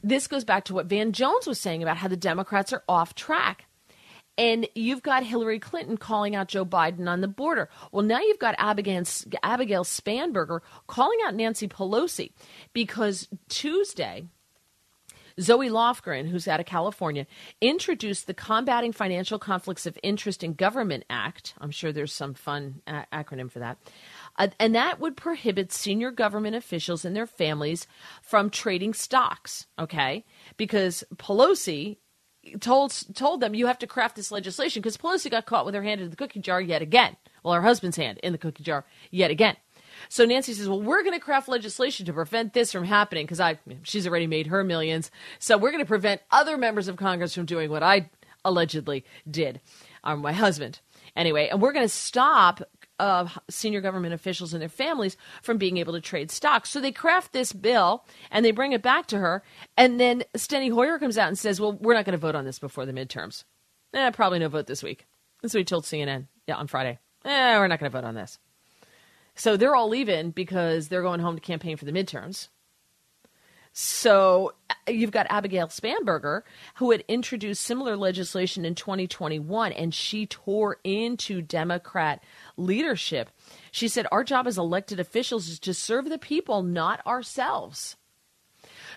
[SPEAKER 2] This goes back to what Van Jones was saying about how the Democrats are off track. And you've got Hillary Clinton calling out Joe Biden on the border. Well, now you've got Abigail, Abigail Spanberger calling out Nancy Pelosi because Tuesday, Zoe Lofgren, who's out of California, introduced the Combating Financial Conflicts of Interest in Government Act. I'm sure there's some fun acronym for that. Uh, and that would prohibit senior government officials and their families from trading stocks, okay? Because Pelosi told told them you have to craft this legislation because Pelosi got caught with her hand in the cookie jar yet again. Well, her husband's hand in the cookie jar yet again. So Nancy says, "Well, we're going to craft legislation to prevent this from happening because I she's already made her millions. So we're going to prevent other members of Congress from doing what I allegedly did, um, my husband." Anyway, and we're going to stop of senior government officials and their families from being able to trade stocks. So they craft this bill and they bring it back to her. And then Steny Hoyer comes out and says, Well, we're not going to vote on this before the midterms. Eh, probably no vote this week. That's what he told CNN yeah, on Friday. Eh, we're not going to vote on this. So they're all leaving because they're going home to campaign for the midterms. So uh, you've got Abigail Spanberger, who had introduced similar legislation in 2021, and she tore into Democrat leadership. She said, Our job as elected officials is to serve the people, not ourselves.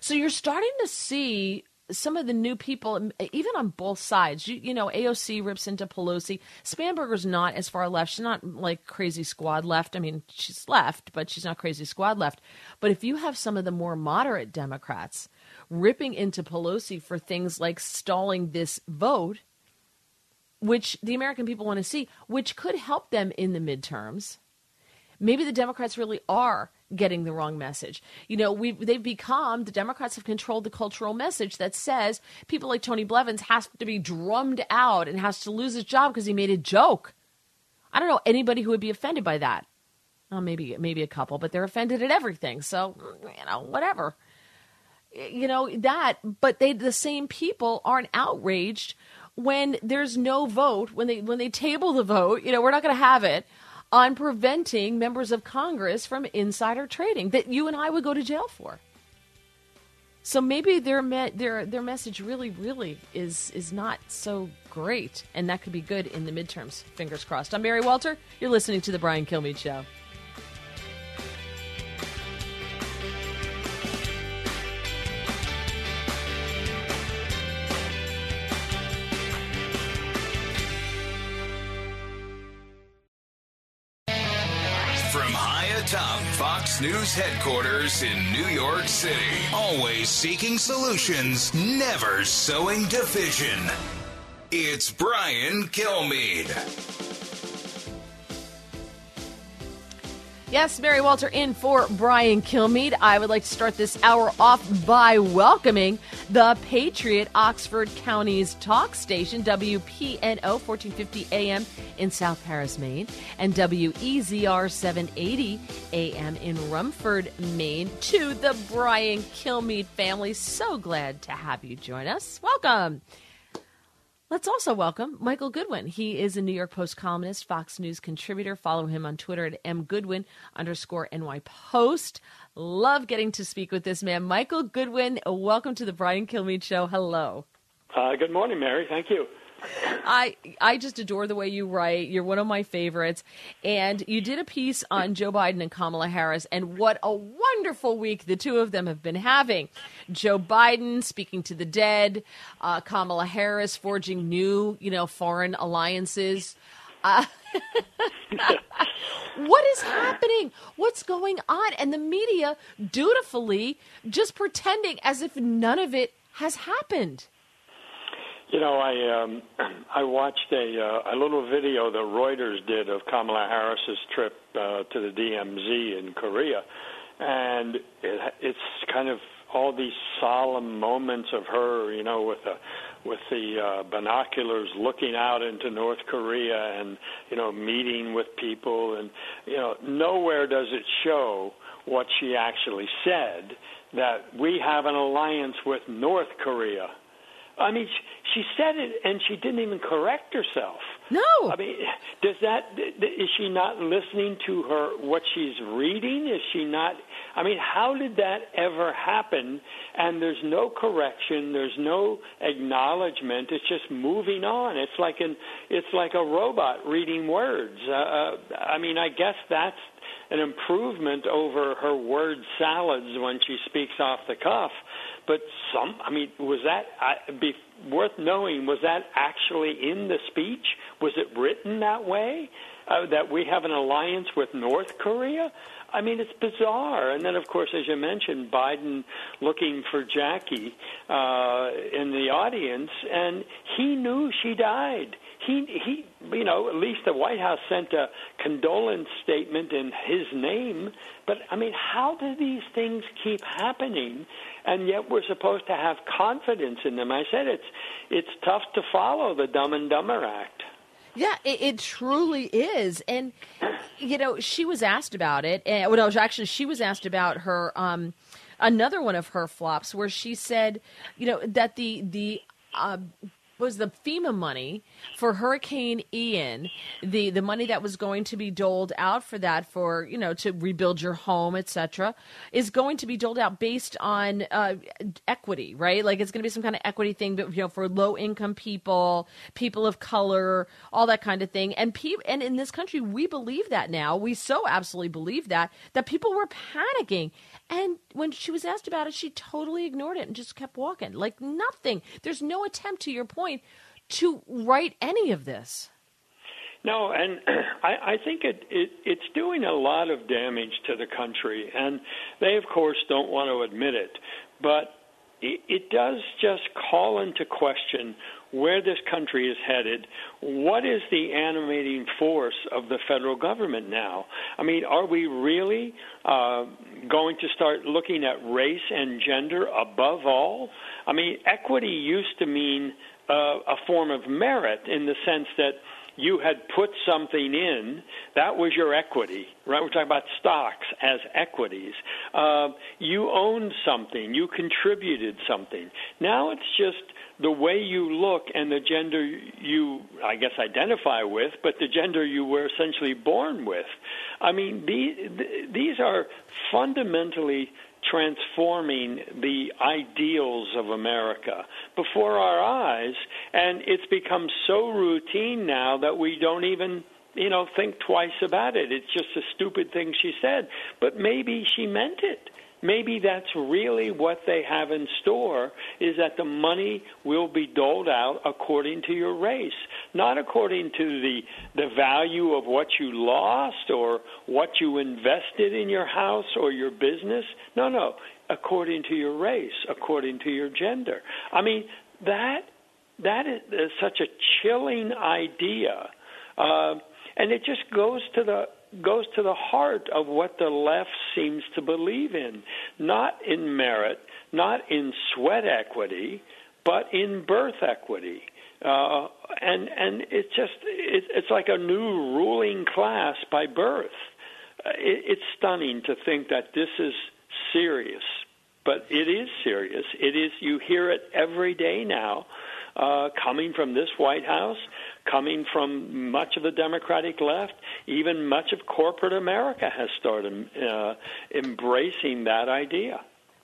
[SPEAKER 2] So you're starting to see some of the new people, even on both sides, you, you, know, AOC rips into Pelosi. Spanberger's not as far left. She's not like crazy squad left. I mean, she's left, but she's not crazy squad left. But if you have some of the more moderate Democrats ripping into Pelosi for things like stalling this vote, which the American people want to see, which could help them in the midterms, maybe the Democrats really are getting the wrong message. You know, we they've become the Democrats have controlled the cultural message that says people like Tony Blevins has to be drummed out and has to lose his job because he made a joke. I don't know anybody who would be offended by that. Well, maybe maybe a couple, but they're offended at everything. So you know, whatever. You know that, but they the same people aren't outraged when there's no vote when they when they table the vote. You know, we're not going to have it on preventing members of Congress from insider trading that you and I would go to jail for. So maybe their me- their their message really really is is not so great, and that could be good in the midterms. Fingers crossed. I'm Mary Walter. You're listening to the Brian Kilmeade Show.
[SPEAKER 1] News headquarters in New York City. Always seeking solutions, never sowing division. It's Brian Kilmeade.
[SPEAKER 2] Yes, Mary Walter in for Brian Kilmeade. I would like to start this hour off by welcoming the Patriot Oxford County's talk station, WPNO 1450 AM in South Paris, Maine, and WEZR 780 AM in Rumford, Maine, to the Brian Kilmeade family. So glad to have you join us. Welcome. Let's also welcome Michael Goodwin. He is a New York Post columnist, Fox News contributor. Follow him on Twitter at mgoodwin underscore NY Post. Love getting to speak with this man. Michael Goodwin, welcome to the Brian Kilmeade Show. Hello.
[SPEAKER 12] Uh, good morning, Mary. Thank you.
[SPEAKER 2] I I just adore the way you write. You're one of my favorites. And you did a piece on Joe Biden and Kamala Harris and what a wonderful week the two of them have been having. Joe Biden speaking to the dead, uh, Kamala Harris forging new, you know, foreign alliances. Uh, what is happening? What's going on? And the media dutifully just pretending as if none of it has happened.
[SPEAKER 12] You know, I um, I watched a uh, a little video that Reuters did of Kamala Harris's trip uh, to the DMZ in Korea, and it, it's kind of all these solemn moments of her, you know, with the with the uh, binoculars looking out into North Korea and you know meeting with people and you know nowhere does it show what she actually said that we have an alliance with North Korea. I mean, she said it and she didn't even correct herself.
[SPEAKER 2] No.
[SPEAKER 12] I mean, does that is she not listening to her what she's reading? Is she not I mean, how did that ever happen? And there's no correction, there's no acknowledgement. It's just moving on. It's like an it's like a robot reading words. Uh, uh, I mean, I guess that's an improvement over her word salads when she speaks off the cuff. But some, I mean, was that I, be worth knowing? Was that actually in the speech? Was it written that way? Uh, that we have an alliance with North Korea? I mean, it's bizarre. And then, of course, as you mentioned, Biden looking for Jackie uh, in the audience, and he knew she died. He, he, you know, at least the White House sent a condolence statement in his name. But I mean, how do these things keep happening? And yet we're supposed to have confidence in them. I said it's it's tough to follow the Dumb and Dumber Act.
[SPEAKER 2] Yeah, it, it, truly is. And, you know, she was asked about it. And, well, no, actually, she was asked about her, um, another one of her flops where she said, you know, that the, the, uh, was the FEMA money for Hurricane Ian, the the money that was going to be doled out for that for you know to rebuild your home, etc., is going to be doled out based on uh, equity, right? Like it's going to be some kind of equity thing, but you know for low income people, people of color, all that kind of thing. And pe- and in this country, we believe that now. We so absolutely believe that that people were panicking. And when she was asked about it, she totally ignored it and just kept walking like nothing. There's no attempt, to your point, to write any of this.
[SPEAKER 12] No, and I, I think it, it it's doing a lot of damage to the country, and they of course don't want to admit it, but it, it does just call into question where this country is headed. What is the animating force of the federal government now? I mean, are we really uh, going to start looking at race and gender above all? I mean, equity used to mean uh, a form of merit in the sense that you had put something in, that was your equity, right? We're talking about stocks as equities. Uh, you owned something, you contributed something. Now it's just the way you look and the gender you, I guess, identify with, but the gender you were essentially born with. I mean, these, these are fundamentally transforming the ideals of America before our eyes, and it's become so routine now that we don't even you know think twice about it it's just a stupid thing she said but maybe she meant it maybe that's really what they have in store is that the money will be doled out according to your race not according to the the value of what you lost or what you invested in your house or your business. No no according to your race according to your gender. I mean that that is, is such a chilling idea. Uh, and it just goes to the goes to the heart of what the left seems to believe in, not in merit, not in sweat equity, but in birth equity. Uh, and and it's just it, it's like a new ruling class by birth. Uh, it, it's stunning to think that this is serious, but it is serious. It is. You hear it every day now, uh, coming from this White House, coming from much of the Democratic left, even much of corporate America has started uh, embracing that idea.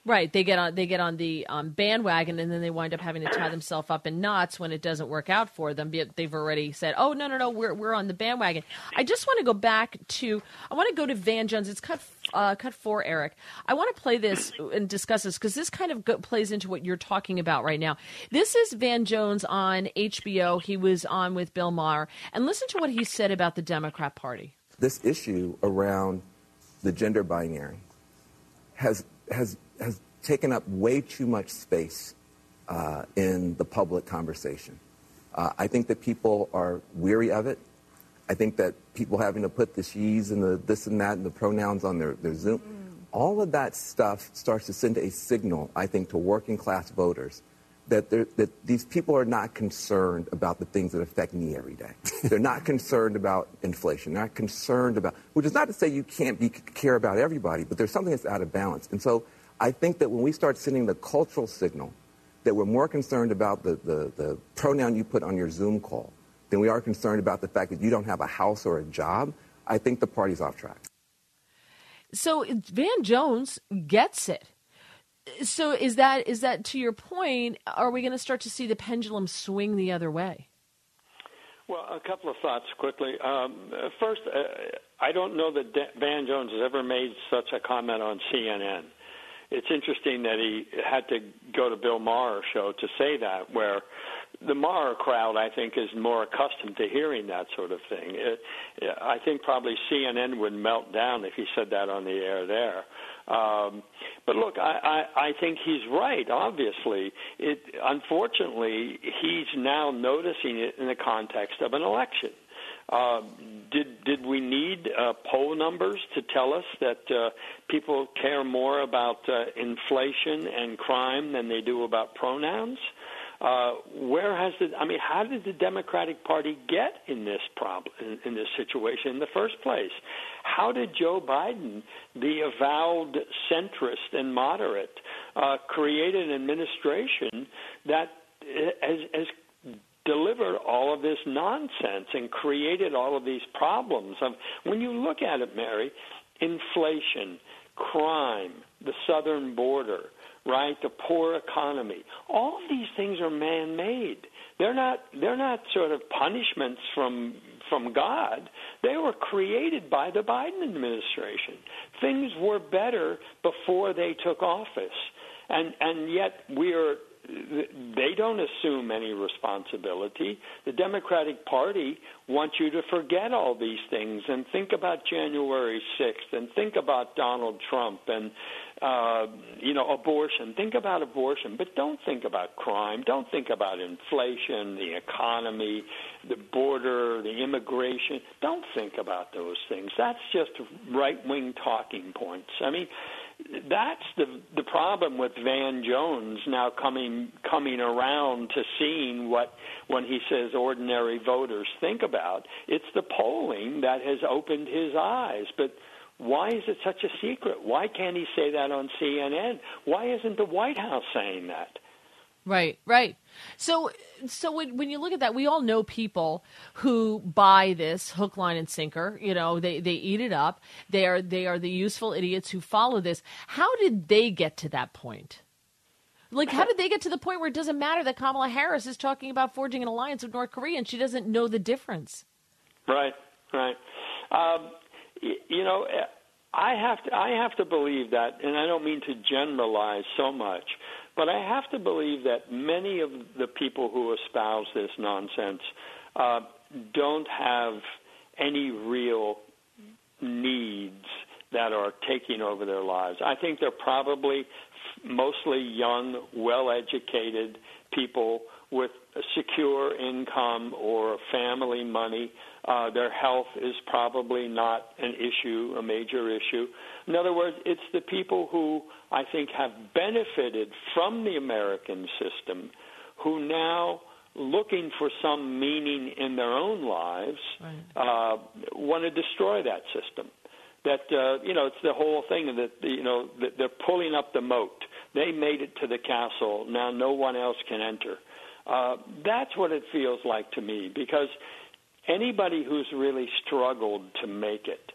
[SPEAKER 2] Right, they get on they get on the um, bandwagon, and then they wind up having to tie themselves up in knots when it doesn't work out for them. But They've already said, "Oh no, no, no, we're we're on the bandwagon." I just want to go back to I want to go to Van Jones. It's cut uh, cut four, Eric. I want to play this and discuss this because this kind of go, plays into what you're talking about right now. This is Van Jones on HBO. He was on with Bill Maher, and listen to what he said about the Democrat Party.
[SPEAKER 4] This issue around the gender binary has has has taken up way too much space uh, in the public conversation. Uh, I think that people are weary of it. I think that people having to put the she's and the this and that and the pronouns on their, their Zoom, mm. all of that stuff starts to send a signal, I think, to working class voters that, that these people are not concerned about the things that affect me every day. They're not concerned about inflation. They're not concerned about, which is not to say you can't be, care about everybody, but there's something that's out of balance. And so I think that when we start sending the cultural signal that we're more concerned about the, the, the pronoun you put on your Zoom call than we are concerned about the fact that you don't have a house or a job, I think the party's off track.
[SPEAKER 2] So Van Jones gets it. So is that is that to your point? Are we going to start to see the pendulum swing the other way?
[SPEAKER 12] Well, a couple of thoughts quickly. Um, first, uh, I don't know that Van Jones has ever made such a comment on CNN it's interesting that he had to go to Bill Maher's show to say that, where the Maher crowd, I think, is more accustomed to hearing that sort of thing. It, I think probably CNN would melt down if he said that on the air there. Um, but look, I, I, I think he's right. Obviously, it unfortunately he's now noticing it in the context of an election. Uh, did did we need uh, poll numbers to tell us that uh, people care more about uh, inflation and crime than they do about pronouns? Uh, where has the I mean, how did the Democratic Party get in this problem in, in this situation in the first place? How did Joe Biden, the avowed centrist and moderate, create an administration that has, has delivered all of this nonsense and created all of these problems. When you look at it, Mary, inflation, crime, the southern border, right, the poor economy, all of these things are man-made. They're not they're not sort of punishments from from God. They were created by the Biden administration. Things were better before they took office. And and yet we are they don't assume any responsibility. The Democratic Party wants you to forget all these things and think about January 6th and think about Donald Trump and uh, you know abortion. Think about abortion, but don't think about crime. Don't think about inflation, the economy, the border, the immigration. Don't think about those things. That's just right-wing talking points. I mean that's the the problem with Van Jones now coming coming around to seeing what when he says ordinary voters think about. It's the polling that has opened his eyes, but. Why is it such a secret? Why can't he say that on CNN? Why isn't the White House saying that?
[SPEAKER 2] Right, right. So, so when, when you look at that, we all know people who buy this hook, line, and sinker. You know, they they eat it up. They are they are the useful idiots who follow this. How did they get to that point? Like, how did they get to the point where it doesn't matter that Kamala Harris is talking about forging an alliance with North Korea and she doesn't know the difference?
[SPEAKER 12] Right, right. Um, you know, I have to I have to believe that, and I don't mean to generalize so much, but I have to believe that many of the people who espouse this nonsense uh, don't have any real needs that are taking over their lives. I think they're probably mostly young, well educated people with a secure income or family money. Uh, their health is probably not an issue, a major issue. In other words, it's the people who I think have benefited from the American system who now looking for some meaning in their own lives right. uh, want to destroy that system that uh, you know it's the whole thing that you know that they're pulling up the moat they made it to the castle now no one else can enter uh, that's what it feels like to me because anybody who's really struggled to make it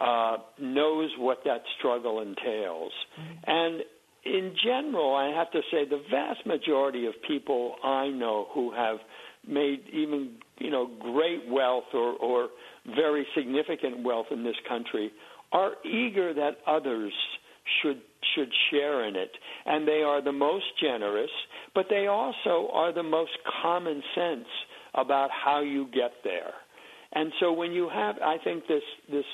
[SPEAKER 12] uh, knows what that struggle entails. Mm-hmm. And in general, I have to say the vast majority of people I know who have made even you know great wealth or, or very significant wealth in this country are eager that others should should share in it and they are the most generous but they also are the most common sense about how you get there and so when you have i think this this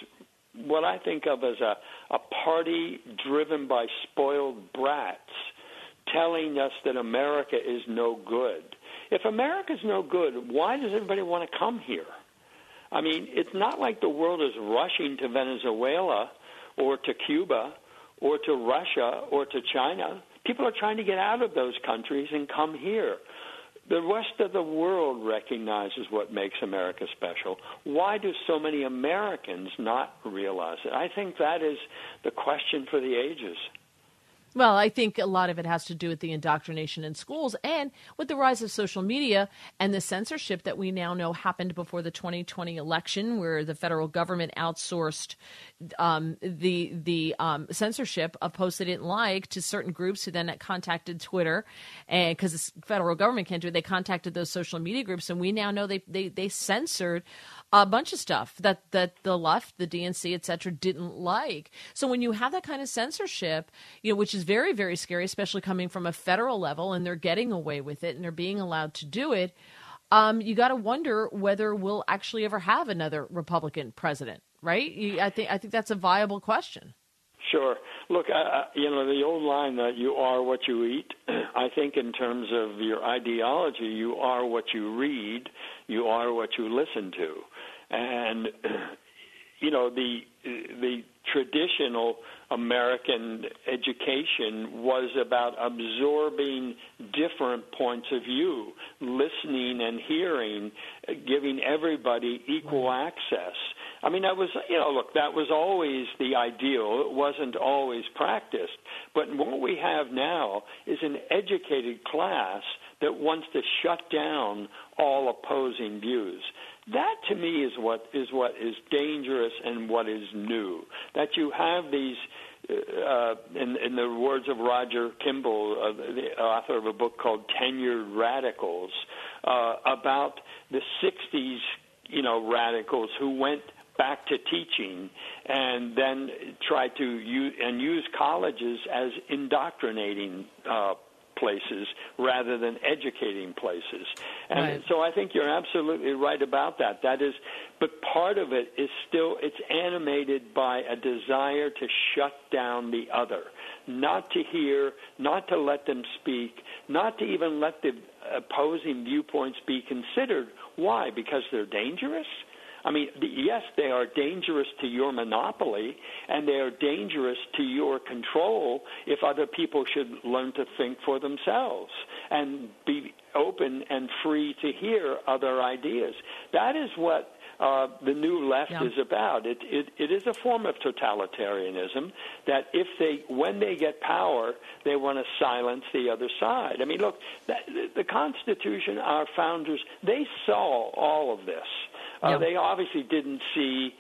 [SPEAKER 12] what i think of as a a party driven by spoiled brats telling us that america is no good if america's no good why does everybody want to come here I mean, it's not like the world is rushing to Venezuela or to Cuba or to Russia or to China. People are trying to get out of those countries and come here. The rest of the world recognizes what makes America special. Why do so many Americans not realize it? I think that is the question for the ages.
[SPEAKER 2] Well, I think a lot of it has to do with the indoctrination in schools and with the rise of social media and the censorship that we now know happened before the 2020 election, where the federal government outsourced um, the the um, censorship of posts they didn't like to certain groups who then contacted Twitter, and because the federal government can't do it, they contacted those social media groups, and we now know they they, they censored a bunch of stuff that that the left, the DNC, et cetera, didn't like. So when you have that kind of censorship, you know, which is very very scary, especially coming from a federal level, and they're getting away with it and they're being allowed to do it. Um, you got to wonder whether we'll actually ever have another Republican president, right? You, I think I think that's a viable question.
[SPEAKER 12] Sure. Look, uh, you know the old line that you are what you eat. I think in terms of your ideology, you are what you read, you are what you listen to and you know the the traditional American education was about absorbing different points of view, listening and hearing, giving everybody equal access. I mean, that was, you know, look, that was always the ideal. It wasn't always practiced. But what we have now is an educated class that wants to shut down all opposing views. That to me is what is what is dangerous and what is new. That you have these uh, in, in the words of Roger Kimball, uh, the author of a book called Tenured Radicals, uh, about the 60s, you know, radicals who went back to teaching and then tried to use and use colleges as indoctrinating uh, places rather than educating places. And right. so I think you're absolutely right about that. That is, but part of it is still, it's animated by a desire to shut down the other, not to hear, not to let them speak, not to even let the opposing viewpoints be considered. Why? Because they're dangerous? I mean, yes, they are dangerous to your monopoly and they are dangerous to your control if other people should learn to think for themselves and be open and free to hear other ideas. That is what uh, the new left yeah. is about. It, it, it is a form of totalitarianism that if they, when they get power, they want to silence the other side. I mean, look, the, the Constitution, our founders, they saw all of this. Uh, They obviously didn't see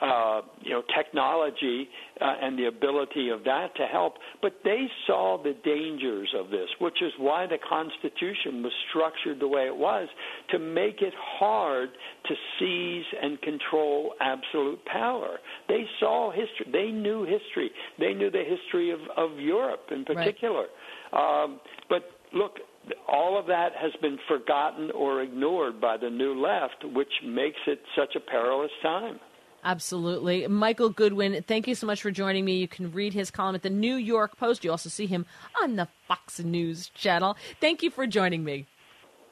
[SPEAKER 12] uh, you know technology uh, and the ability of that to help, but they saw the dangers of this, which is why the Constitution was structured the way it was to make it hard to seize and control absolute power. They saw history. They knew history. They knew the history of, of Europe in particular. Right. Um, but look, all of that has been forgotten or ignored by the new left, which makes it such a perilous time.
[SPEAKER 2] Absolutely. Michael Goodwin, thank you so much for joining me. You can read his column at the New York Post. You also see him on the Fox News channel. Thank you for joining me.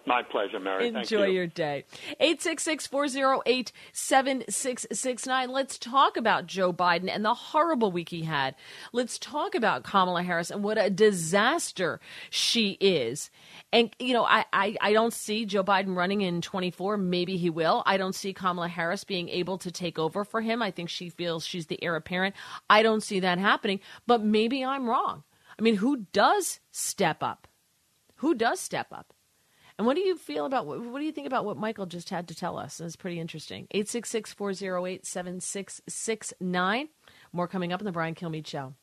[SPEAKER 12] My pleasure, Mary.
[SPEAKER 2] Enjoy
[SPEAKER 12] you.
[SPEAKER 2] Enjoy your day. 866 408 7669. Let's talk about Joe Biden and the horrible week he had. Let's talk about Kamala Harris and what a disaster she is. And, you know, I, I, I don't see Joe Biden running in 24. Maybe he will. I don't see Kamala Harris being able to take over for him. I think she feels she's the heir apparent. I don't see that happening, but maybe I'm wrong. I mean, who does step up? Who does step up? And what do you feel about what, what do you think about what Michael just had to tell us? It's pretty interesting. 866 408 7669. More coming up in the Brian Kilmeade Show.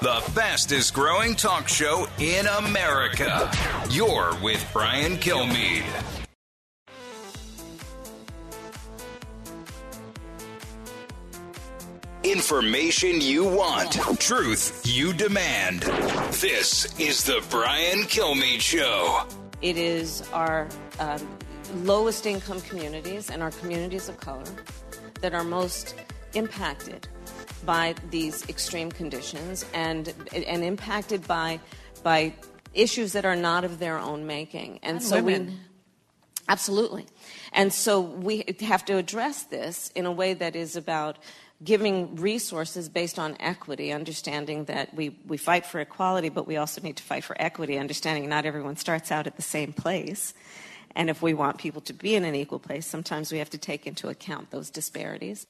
[SPEAKER 1] the fastest growing talk show in America. You're with Brian Kilmeade. Information you want, truth you demand. This is the Brian Kilmeade Show.
[SPEAKER 13] It is our um, lowest income communities and our communities of color that are most impacted by these extreme conditions and and impacted by by issues that are not of their own making. And,
[SPEAKER 2] And
[SPEAKER 13] so
[SPEAKER 2] women.
[SPEAKER 13] we absolutely. And so we have to address this in a way that is about giving resources based on equity, understanding that we, we fight for equality, but we also need to fight for equity, understanding not everyone starts out at the same place. And if we want people to be in an equal place, sometimes we have to take into account those disparities.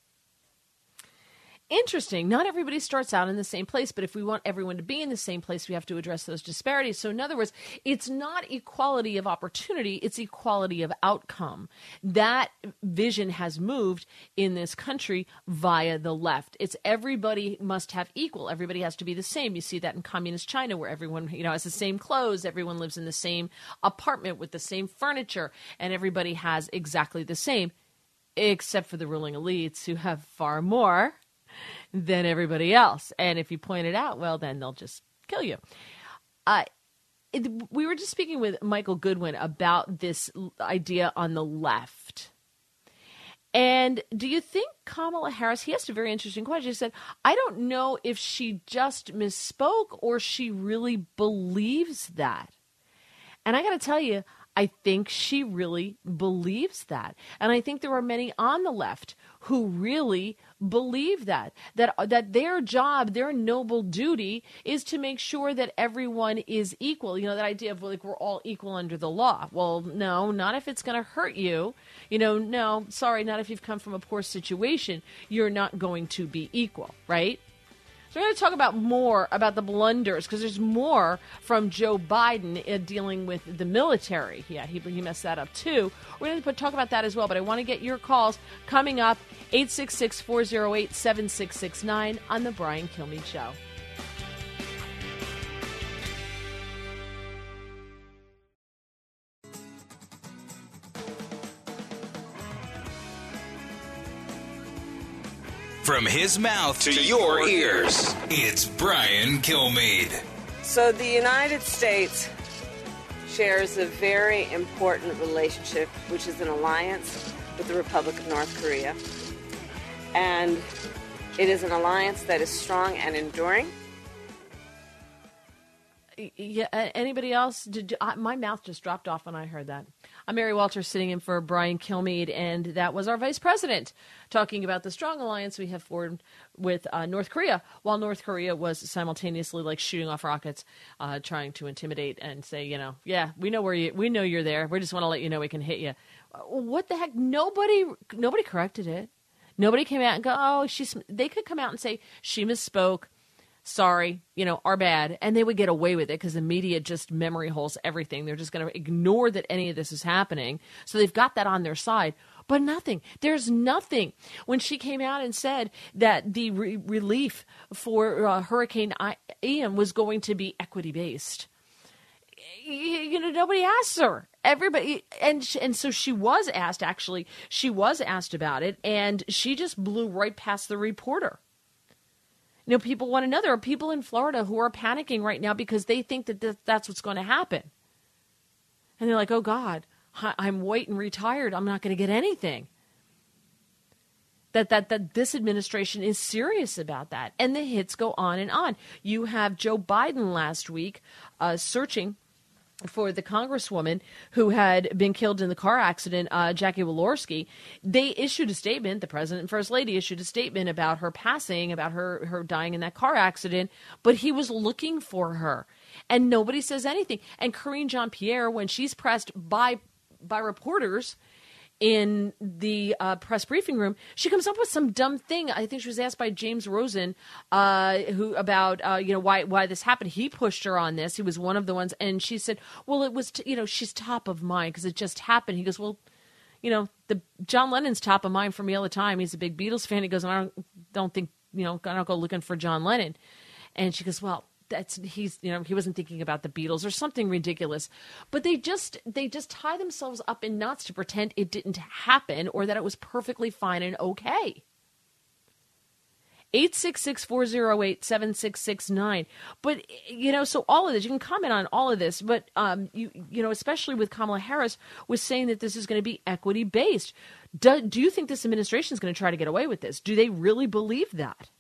[SPEAKER 2] Interesting. Not everybody starts out in the same place, but if we want everyone to be in the same place, we have to address those disparities. So, in other words, it's not equality of opportunity, it's equality of outcome. That vision has moved in this country via the left. It's everybody must have equal, everybody has to be the same. You see that in communist China, where everyone you know has the same clothes, everyone lives in the same apartment with the same furniture, and everybody has exactly the same, except for the ruling elites who have far more than everybody else. And if you point it out, well, then they'll just kill you. Uh, it, we were just speaking with Michael Goodwin about this idea on the left. And do you think Kamala Harris, he asked a very interesting question. He said, I don't know if she just misspoke or she really believes that. And I got to tell you, I think she really believes that. And I think there are many on the left who really believe that that that their job, their noble duty is to make sure that everyone is equal. You know, that idea of like we're all equal under the law. Well, no, not if it's going to hurt you. You know, no, sorry, not if you've come from a poor situation. You're not going to be equal, right? So we're going to talk about more about the blunders because there's more from Joe Biden dealing with the military. Yeah, he, he messed that up too. We're going to talk about that as well, but I want to get your calls coming up 866 408 7669 on The Brian Kilmeade Show.
[SPEAKER 1] From his mouth to your ears, it's Brian Kilmeade.
[SPEAKER 13] So the United States shares a very important relationship, which is an alliance with the Republic of North Korea. And it is an alliance that is strong and enduring.
[SPEAKER 2] Yeah, uh, anybody else? Did I, my mouth just dropped off when I heard that. I'm Mary Walters sitting in for Brian Kilmeade, and that was our vice president talking about the strong alliance we have formed with uh, North Korea, while North Korea was simultaneously like shooting off rockets, uh, trying to intimidate and say, you know, yeah, we know where you, we know you're there. We just want to let you know we can hit you. What the heck? Nobody, nobody corrected it. Nobody came out and go, oh, she's. They could come out and say she misspoke sorry, you know, our bad. And they would get away with it because the media just memory holes everything. They're just going to ignore that any of this is happening. So they've got that on their side. But nothing. There's nothing. When she came out and said that the re- relief for uh, Hurricane I- Ian was going to be equity based, you know nobody asked her everybody and and so she was asked actually she was asked about it and she just blew right past the reporter you know people there are people in florida who are panicking right now because they think that th- that's what's going to happen. And they're like oh god i'm white and retired. I'm not going to get anything. That, that that this administration is serious about that. And the hits go on and on. You have joe biden last week uh, searching for the congresswoman who had been killed in the car accident, uh, Jackie Walorski, they issued a statement. The president and first lady issued a statement about her passing, about her her dying in that car accident. But he was looking for her, and nobody says anything. And Karine Jean Pierre, when she's pressed by by reporters in the uh, press briefing room, she comes up with some dumb thing. I think she was asked by James Rosen, uh, who about uh, you know why why this happened. He pushed her on this. He was one of the ones, and she said, "Well, it was t- you know she's top of mind because it just happened." He goes, "Well." You know, the John Lennon's top of mind for me all the time. He's a big Beatles fan. He goes, I don't, don't think, you know, I don't go looking for John Lennon. And she goes, well, that's he's you know he wasn't thinking about the Beatles or something ridiculous, but they just they just tie themselves up in knots to pretend it didn't happen or that it was perfectly fine and okay. 866-408-7669 but you know so all of this you can comment on all of this but um you you know especially with kamala harris was saying that this is going to be equity based do, do you think this administration is going to try to get away with this? Do they really believe that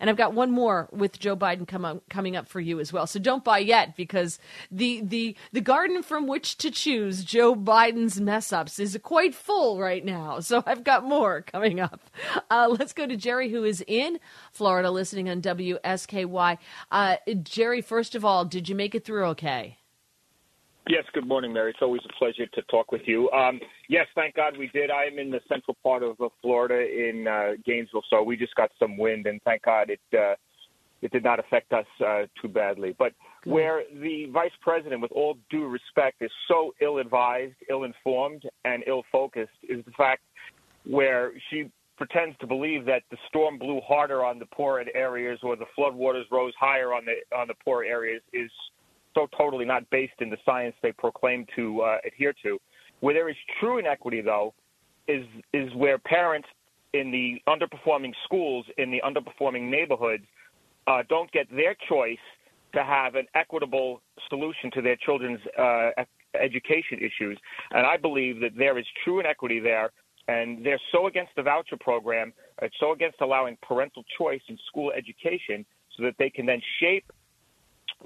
[SPEAKER 2] and I've got one more with Joe Biden come up, coming up for you as well. So don't buy yet because the the the garden from which to choose Joe Biden's mess ups is quite full right now. So I've got more coming up. Uh, let's go to Jerry, who is in Florida, listening on WSKY. Uh, Jerry, first of all, did you make it through okay?
[SPEAKER 14] Yes, good morning, Mary. It's always a pleasure to talk with you. Um, yes, thank God we did. I am in the central part of Florida in uh, Gainesville, so we just got some wind, and thank God it uh, it did not affect us uh, too badly. But good. where the vice president, with all due respect, is so ill-advised, ill-informed, and ill-focused, is the fact where she pretends to believe that the storm blew harder on the poor areas or the floodwaters rose higher on the on the poor areas is so totally not based in the science they proclaim to uh, adhere to. Where there is true inequity, though, is is where parents in the underperforming schools in the underperforming neighborhoods uh, don't get their choice to have an equitable solution to their children's uh, education issues. And I believe that there is true inequity there. And they're so against the voucher program, it's so against allowing parental choice in school education so that they can then shape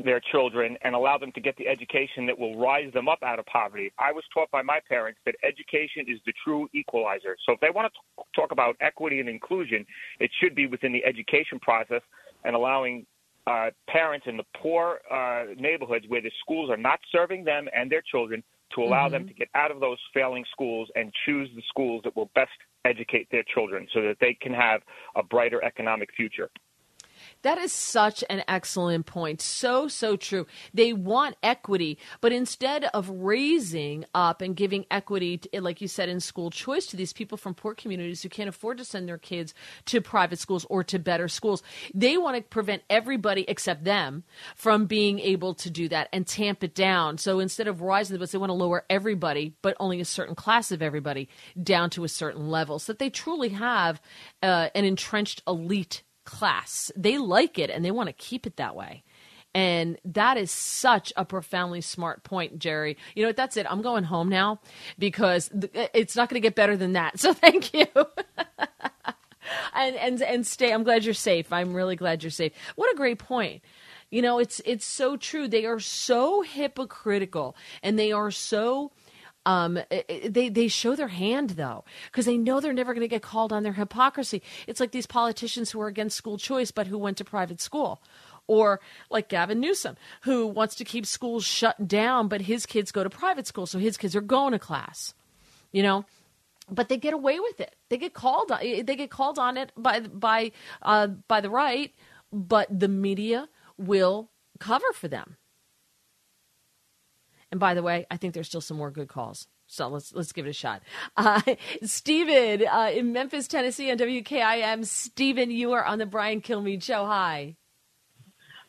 [SPEAKER 14] their children and allow them to get the education that will rise them up out of poverty. I was taught by my parents that education is the true equalizer. So if they want to talk about equity and inclusion, it should be within the education process and allowing uh, parents in the poor uh, neighborhoods where the schools are not serving them and their children to allow mm-hmm. them to get out of those failing schools and choose the schools that will best educate their children so that they can have a brighter economic future.
[SPEAKER 2] That is such an excellent point. So, so true. They want equity, but instead of raising up and giving equity, like you said, in school choice to these people from poor communities who can't afford to send their kids to private schools or to better schools, they want to prevent everybody except them from being able to do that and tamp it down. So instead of rising the bus, they want to lower everybody, but only a certain class of everybody down to a certain level so that they truly have uh, an entrenched elite class. They like it and they want to keep it that way. And that is such a profoundly smart point, Jerry. You know what? That's it. I'm going home now because it's not going to get better than that. So thank you. and and and stay. I'm glad you're safe. I'm really glad you're safe. What a great point. You know, it's it's so true. They are so hypocritical and they are so um, they they show their hand though because they know they're never going to get called on their hypocrisy. It's like these politicians who are against school choice but who went to private school, or like Gavin Newsom who wants to keep schools shut down but his kids go to private school so his kids are going to class. You know, but they get away with it. They get called on. They get called on it by by uh, by the right, but the media will cover for them. And by the way, I think there's still some more good calls. So let's let's give it a shot. Uh, Stephen uh, in Memphis, Tennessee, on WKIM. Stephen, you are on the Brian Kilmeade Show. Hi.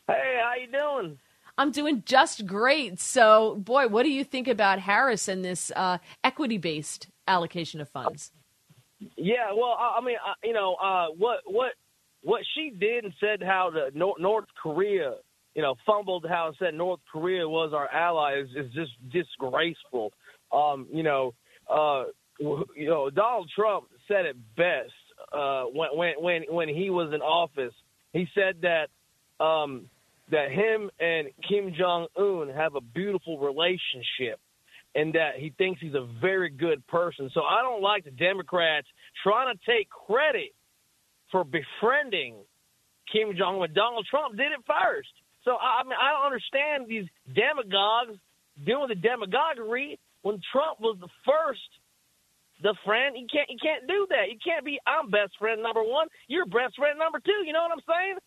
[SPEAKER 15] Hey, how you doing?
[SPEAKER 2] I'm doing just great. So, boy, what do you think about Harris and this uh, equity-based allocation of funds?
[SPEAKER 15] Yeah, well, I, I mean, I, you know, uh, what what what she did and said how the North, North Korea you know, fumbled how it said North Korea was our ally is, is just disgraceful. Um, you know, uh, you know, Donald Trump said it best uh, when when when when he was in office. He said that um, that him and Kim Jong Un have a beautiful relationship, and that he thinks he's a very good person. So I don't like the Democrats trying to take credit for befriending Kim Jong Un. Donald Trump did it first. So I mean, I don't understand these demagogues doing the demagoguery when Trump was the first, the friend. You can't, you can't do that. You can't be. I'm best friend number one. You're best friend number two. You know what I'm saying?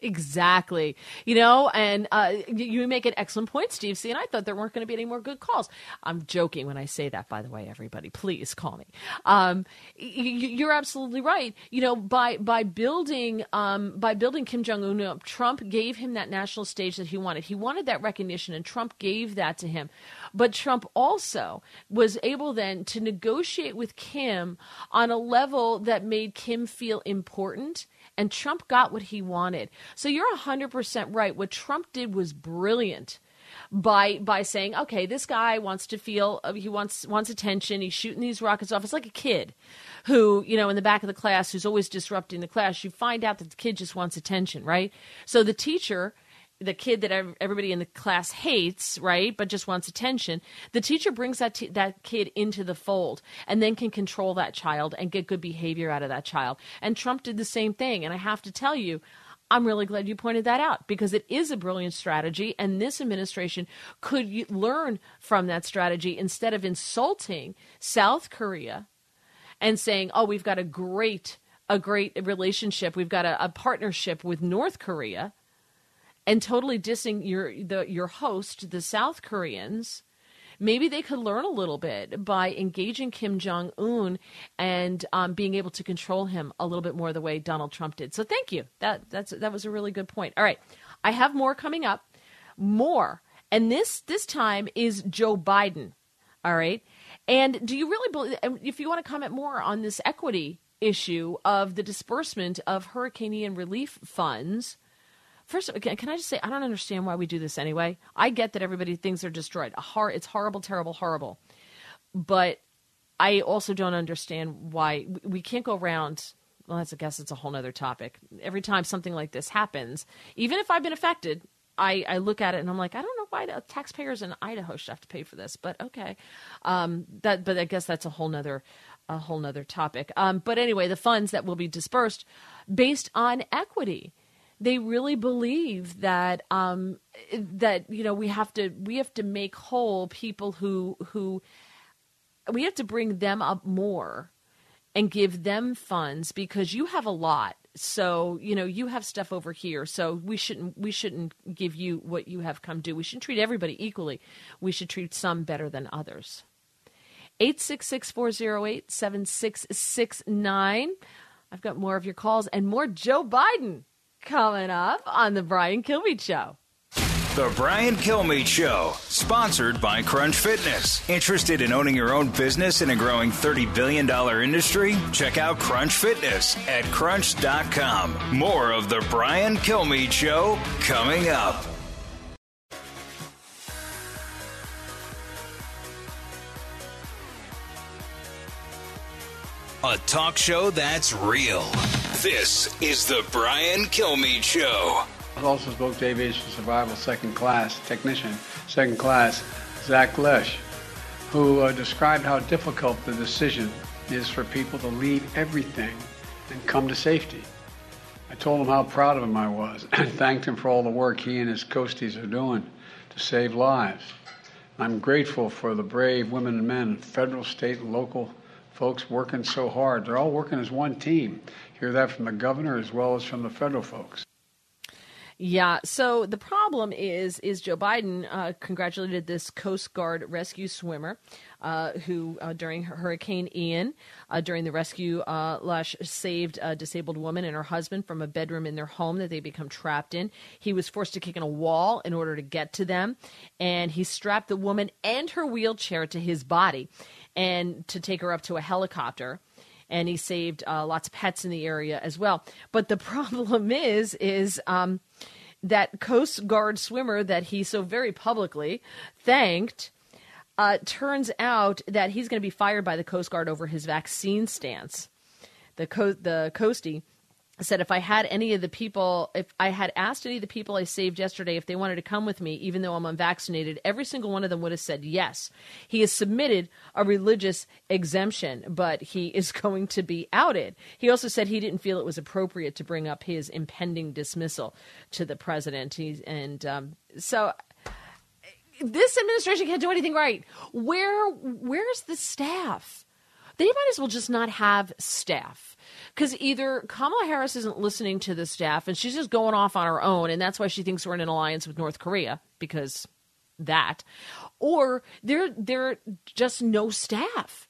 [SPEAKER 2] Exactly. You know, and uh, you make an excellent point, Steve. See, and I thought there weren't going to be any more good calls. I'm joking when I say that, by the way, everybody. Please call me. Um, you're absolutely right. You know, by by building um, by building Kim Jong Un, up, Trump gave him that national stage that he wanted. He wanted that recognition, and Trump gave that to him. But Trump also was able then to negotiate with Kim on a level that made Kim feel important and Trump got what he wanted. So you're 100% right. What Trump did was brilliant by by saying, okay, this guy wants to feel uh, he wants wants attention. He's shooting these rockets off. It's like a kid who, you know, in the back of the class who's always disrupting the class. You find out that the kid just wants attention, right? So the teacher the kid that everybody in the class hates, right, but just wants attention, the teacher brings that t- that kid into the fold and then can control that child and get good behavior out of that child. And Trump did the same thing. And I have to tell you, I'm really glad you pointed that out because it is a brilliant strategy, and this administration could learn from that strategy instead of insulting South Korea and saying, "Oh, we've got a great." A great relationship. We've got a, a partnership with North Korea and totally dissing your the your host, the South Koreans, maybe they could learn a little bit by engaging Kim Jong Un and um, being able to control him a little bit more the way Donald Trump did. So thank you. That that's that was a really good point. All right, I have more coming up, more, and this this time is Joe Biden. All right, and do you really believe? If you want to comment more on this equity issue of the disbursement of Hurricane Ian relief funds First, can I just say I don't understand why we do this anyway. I get that everybody thinks they're destroyed. Hor- it's horrible, terrible, horrible. But I also don't understand why we can't go around. Well, that's I guess it's a whole other topic. Every time something like this happens, even if I've been affected, I, I look at it and I'm like, I don't know why the taxpayers in Idaho should have to pay for this, but okay. Um, that, but I guess that's a whole nother, a whole nother topic. Um, but anyway, the funds that will be dispersed based on equity they really believe that um, that you know we have to we have to make whole people who who we have to bring them up more and give them funds because you have a lot. So you know you have stuff over here. So we shouldn't we shouldn't give you what you have come due we should treat everybody equally. We should treat some better than others. 866-408-7669 i've got more of your calls and more joe biden coming up on The Brian Kilmeade Show.
[SPEAKER 1] The Brian Kilmeade Show, sponsored by Crunch Fitness. Interested in owning your own business in a growing $30 billion industry? Check out Crunch Fitness at crunch.com. More of The Brian Kilmeade Show coming up. A talk show that's real. This is the Brian Kilmeade Show.
[SPEAKER 16] I also spoke to aviation survival second class technician, second class Zach Loesch, who uh, described how difficult the decision is for people to leave everything and come to safety. I told him how proud of him I was and thanked him for all the work he and his coasties are doing to save lives. I'm grateful for the brave women and men, federal, state, and local folks working so hard. They're all working as one team. Hear that from the governor as well as from the federal folks.
[SPEAKER 2] Yeah. So the problem is, is Joe Biden uh, congratulated this Coast Guard rescue swimmer uh, who, uh, during Hurricane Ian, uh, during the rescue, uh, Loesch saved a disabled woman and her husband from a bedroom in their home that they become trapped in. He was forced to kick in a wall in order to get to them, and he strapped the woman and her wheelchair to his body and to take her up to a helicopter and he saved uh, lots of pets in the area as well. But the problem is, is um, that Coast Guard swimmer that he so very publicly thanked. Uh, turns out that he's going to be fired by the Coast Guard over his vaccine stance. The co- the coastie said if I had any of the people, if I had asked any of the people I saved yesterday if they wanted to come with me, even though I'm unvaccinated, every single one of them would have said yes. He has submitted a religious exemption, but he is going to be outed. He also said he didn't feel it was appropriate to bring up his impending dismissal to the president. And um, so this administration can't do anything right. Where where's the staff? They might as well just not have staff Because either Kamala Harris isn't listening to the staff and she's just going off on her own, and that's why she thinks we're in an alliance with North Korea because that, or there there just no staff.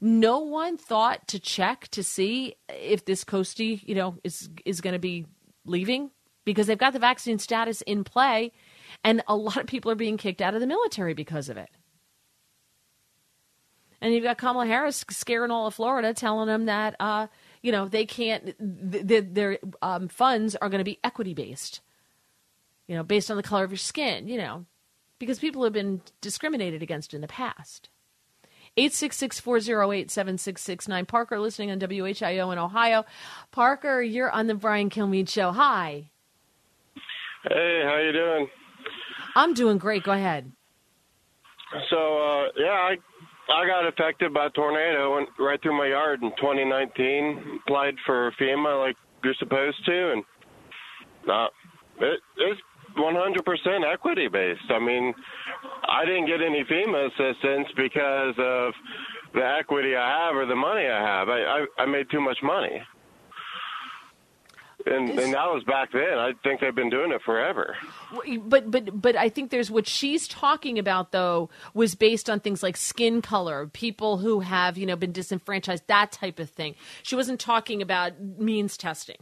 [SPEAKER 2] No one thought to check to see if this Coastie, you know, is is going to be leaving because they've got the vaccine status in play, and a lot of people are being kicked out of the military because of it. And you've got Kamala Harris scaring all of Florida, telling them that uh, you know they can't, th- th- their um, funds are going to be equity based, you know, based on the color of your skin, you know, because people have been discriminated against in the past. 866-408-7669. Parker listening on WHIO in Ohio. Parker, you're on the Brian Kilmeade show. Hi.
[SPEAKER 17] Hey, how you doing?
[SPEAKER 2] I'm doing great. Go ahead.
[SPEAKER 17] So, uh, yeah, I I got affected by a tornado went right through my yard in 2019. Applied for FEMA like you're supposed to, and uh, it, it's 100% equity based. I mean, I didn't get any FEMA assistance because of the equity I have or the money I have. I I, I made too much money. And, and that was back then. I think they've been doing it forever.
[SPEAKER 2] But but but I think there's what she's talking about though was based on things like skin color, people who have you know been disenfranchised, that type of thing. She wasn't talking about means testing.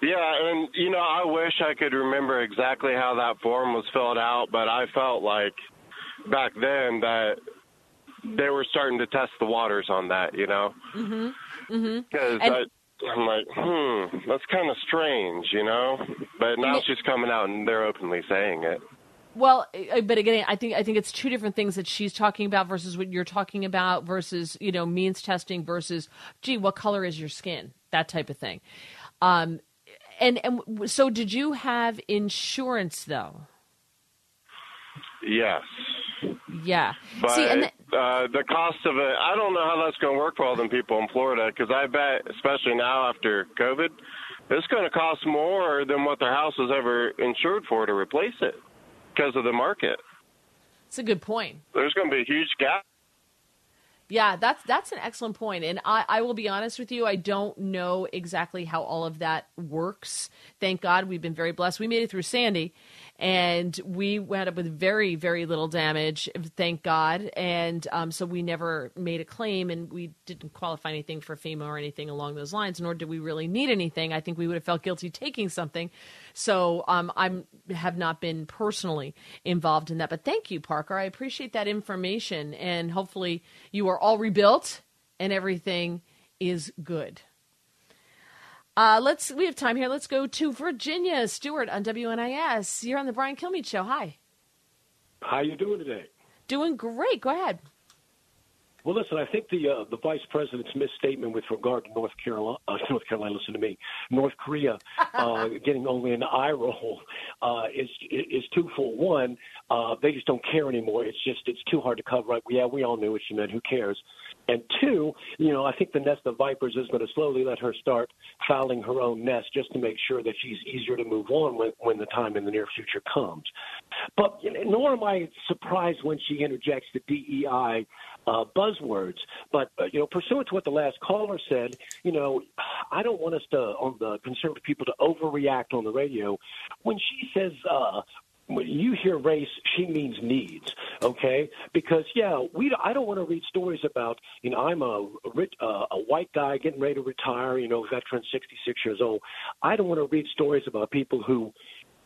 [SPEAKER 17] Yeah, and you know, I wish I could remember exactly how that form was filled out, but I felt like back then that they were starting to test the waters on that, you know.
[SPEAKER 2] Mhm. Mhm.
[SPEAKER 17] Because I'm like, hmm, that's kind of strange, you know. But now she's coming out and they're openly saying it.
[SPEAKER 2] Well, but again, I think I think it's two different things that she's talking about versus what you're talking about versus you know means testing versus gee, what color is your skin? That type of thing. Um, and and so did you have insurance though?
[SPEAKER 17] Yes.
[SPEAKER 2] Yeah.
[SPEAKER 17] But
[SPEAKER 2] See, and th-
[SPEAKER 17] uh, the cost of it, I don't know how that's going to work for all them people in Florida because I bet, especially now after COVID, it's going to cost more than what their house was ever insured for to replace it because of the market.
[SPEAKER 2] it's a good point.
[SPEAKER 17] There's going to be a huge gap.
[SPEAKER 2] Yeah, that's that's an excellent point, and I, I will be honest with you. I don't know exactly how all of that works. Thank God we've been very blessed. We made it through Sandy, and we wound up with very very little damage. Thank God, and um, so we never made a claim, and we didn't qualify anything for FEMA or anything along those lines. Nor did we really need anything. I think we would have felt guilty taking something. So um, I'm have not been personally involved in that. But thank you, Parker. I appreciate that information, and hopefully you are all rebuilt and everything is good. Uh, let's we have time here. Let's go to Virginia Stewart on WNIS. You're on the Brian Kilmeade show. Hi.
[SPEAKER 18] How you doing today?
[SPEAKER 2] Doing great. Go ahead.
[SPEAKER 18] Well, listen, I think the uh, the vice president's misstatement with regard to North Carolina, uh, North Carolina, listen to me, North Korea, uh, getting only an eye roll uh, is is twofold. One, uh, they just don't care anymore. It's just it's too hard to cover up. Yeah, we all knew what she meant. Who cares? And two, you know, I think the nest of vipers is going to slowly let her start fouling her own nest just to make sure that she's easier to move on when, when the time in the near future comes. But you know, nor am I surprised when she interjects the DEI uh, buzzwords. But uh, you know, pursuant to what the last caller said, you know, I don't want us to, on the conservative people, to overreact on the radio when she says. Uh, when you hear race, she means needs, okay? Because yeah, we I don't want to read stories about you know I'm a rich, uh, a white guy getting ready to retire, you know, veteran, 66 years old. I don't want to read stories about people who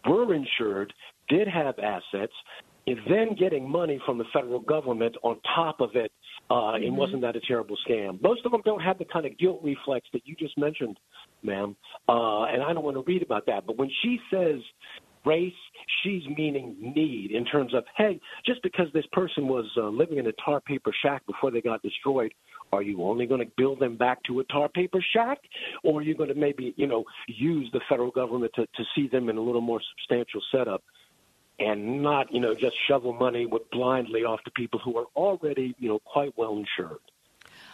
[SPEAKER 18] were insured, did have assets, and then getting money from the federal government on top of it. Uh, And wasn't that a terrible scam? Most of them don't have the kind of guilt reflex that you just mentioned, ma'am. Uh, and I don't want to read about that. But when she says race, she's meaning need in terms of, hey, just because this person was uh, living in a tar paper shack before they got destroyed, are you only going to build them back to a tar paper shack, or are you going to maybe, you know, use the federal government to, to see them in a little more substantial setup? And not, you know, just shovel money with blindly off to people who are already, you know, quite well insured.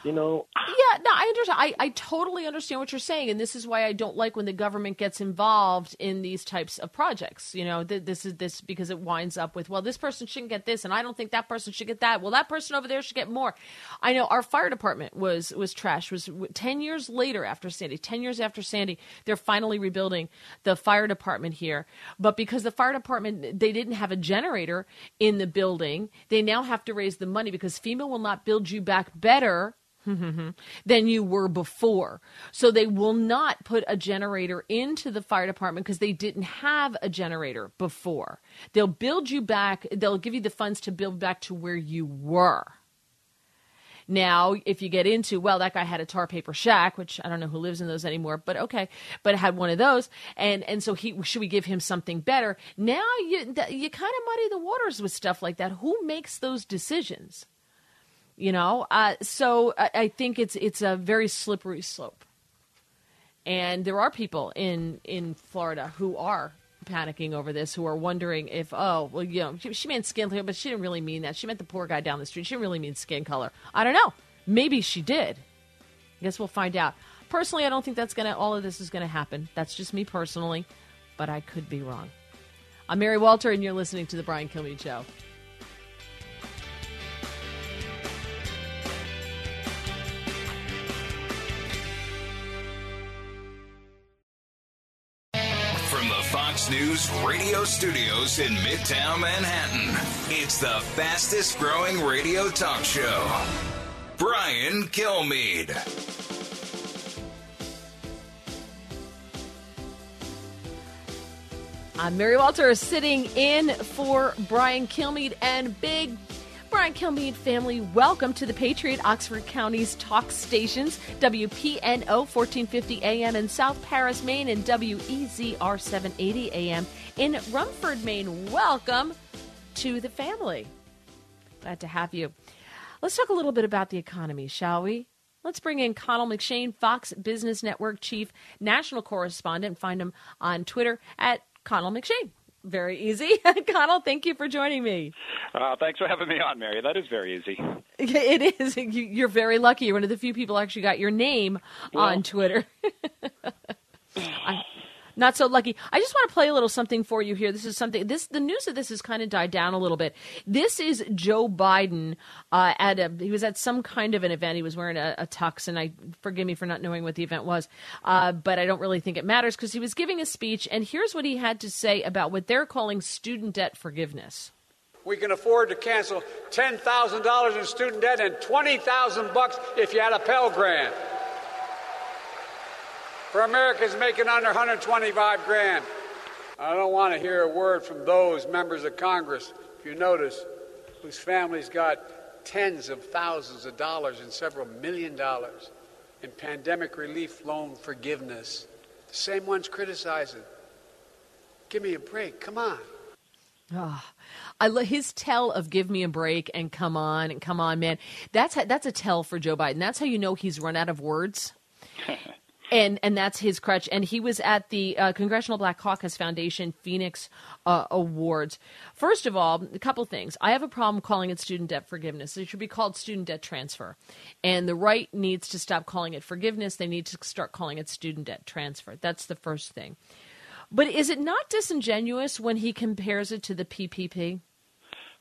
[SPEAKER 18] You know,
[SPEAKER 2] Yeah, no, I understand. I, I totally understand what you're saying, and this is why I don't like when the government gets involved in these types of projects. You know, th- this is this because it winds up with, well, this person shouldn't get this, and I don't think that person should get that. Well, that person over there should get more. I know our fire department was was trash. Was ten years later after Sandy, ten years after Sandy, they're finally rebuilding the fire department here, but because the fire department they didn't have a generator in the building, they now have to raise the money because FEMA will not build you back better Mm-hmm. than you were before. So they will not put a generator into the fire department because they didn't have a generator before. They'll build you back, they'll give you the funds to build back to where you were. Now, if you get into, well, that guy had a tar paper shack, which I don't know who lives in those anymore, but okay, but had one of those, and and so he should we give him something better? Now you you kind of muddy the waters with stuff like that. Who makes those decisions? You know, uh, so I, I think it's it's a very slippery slope, and there are people in in Florida who are panicking over this, who are wondering if, oh, well, you know, she, she meant skin color, but she didn't really mean that. She meant the poor guy down the street. She didn't really mean skin color. I don't know. Maybe she did. I guess we'll find out. Personally, I don't think that's gonna. All of this is gonna happen. That's just me personally, but I could be wrong. I'm Mary Walter, and you're listening to the Brian Kilmeade Show.
[SPEAKER 1] News radio studios in Midtown Manhattan, it's the fastest growing radio talk show. Brian Kilmeade.
[SPEAKER 2] I'm Mary Walter, sitting in for Brian Kilmeade and big Brian Kilmeade family. Welcome to the Patriot Oxford County's talk stations, WPNO 1450 AM in South Paris, Maine, and WEZR 780 AM in Rumford, Maine. Welcome to the family. Glad to have you. Let's talk a little bit about the economy, shall we? Let's bring in Connell McShane, Fox Business Network Chief National Correspondent. Find him on Twitter at Connell McShane. Very easy. Connell, thank you for joining me.
[SPEAKER 19] Uh, thanks for having me on, Mary. That is very easy.
[SPEAKER 2] It is. You- You're very lucky. You're one of the few people who actually got your name
[SPEAKER 19] Well-
[SPEAKER 2] on Twitter. I'm not so lucky. I just want to play a little something for you here. This is something. This the news of this has kind of died down a little bit. This is Joe Biden uh, at a. He was at some kind of an event. He was wearing a, a tux, and I forgive me for not knowing what the event was, uh, but I don't really think it matters because he was giving a speech, and here's what he had to say about what they're calling student debt forgiveness.
[SPEAKER 20] We can afford to cancel $10,000 in student debt and 20,000 bucks if you had a Pell Grant. For Americans making under 125 grand. I don't want to hear a word from those members of Congress, if you notice, whose families got tens of thousands of dollars and several million dollars in pandemic relief loan forgiveness. The same ones criticizing. Give me a break. Come on.
[SPEAKER 2] Ah, I lo- his tell of "Give me a break" and "Come on" and "Come on, man." That's ha- that's a tell for Joe Biden. That's how you know he's run out of words. and and that's his crutch. And he was at the uh, Congressional Black Caucus Foundation Phoenix uh, Awards. First of all, a couple things. I have a problem calling it student debt forgiveness. It should be called student debt transfer. And the right needs to stop calling it forgiveness. They need to start calling it student debt transfer. That's the first thing. But is it not disingenuous when he compares it to the PPP?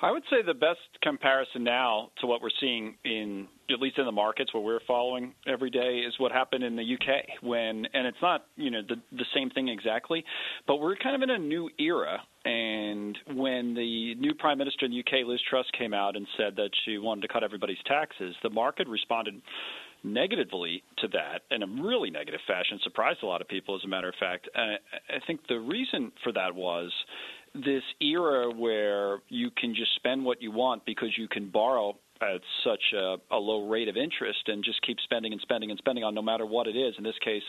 [SPEAKER 19] I would say the best comparison now to what we're seeing in at least in the markets where we're following every day is what happened in the UK when and it's not, you know, the the same thing exactly, but we're kind of in a new era and when the new prime minister in the UK Liz Truss came out and said that she wanted to cut everybody's taxes, the market responded negatively to that in a really negative fashion, surprised a lot of people, as a matter of fact. Uh, I think the reason for that was this era where you can just spend what you want because you can borrow at such a, a low rate of interest and just keep spending and spending and spending on no matter what it is. In this case,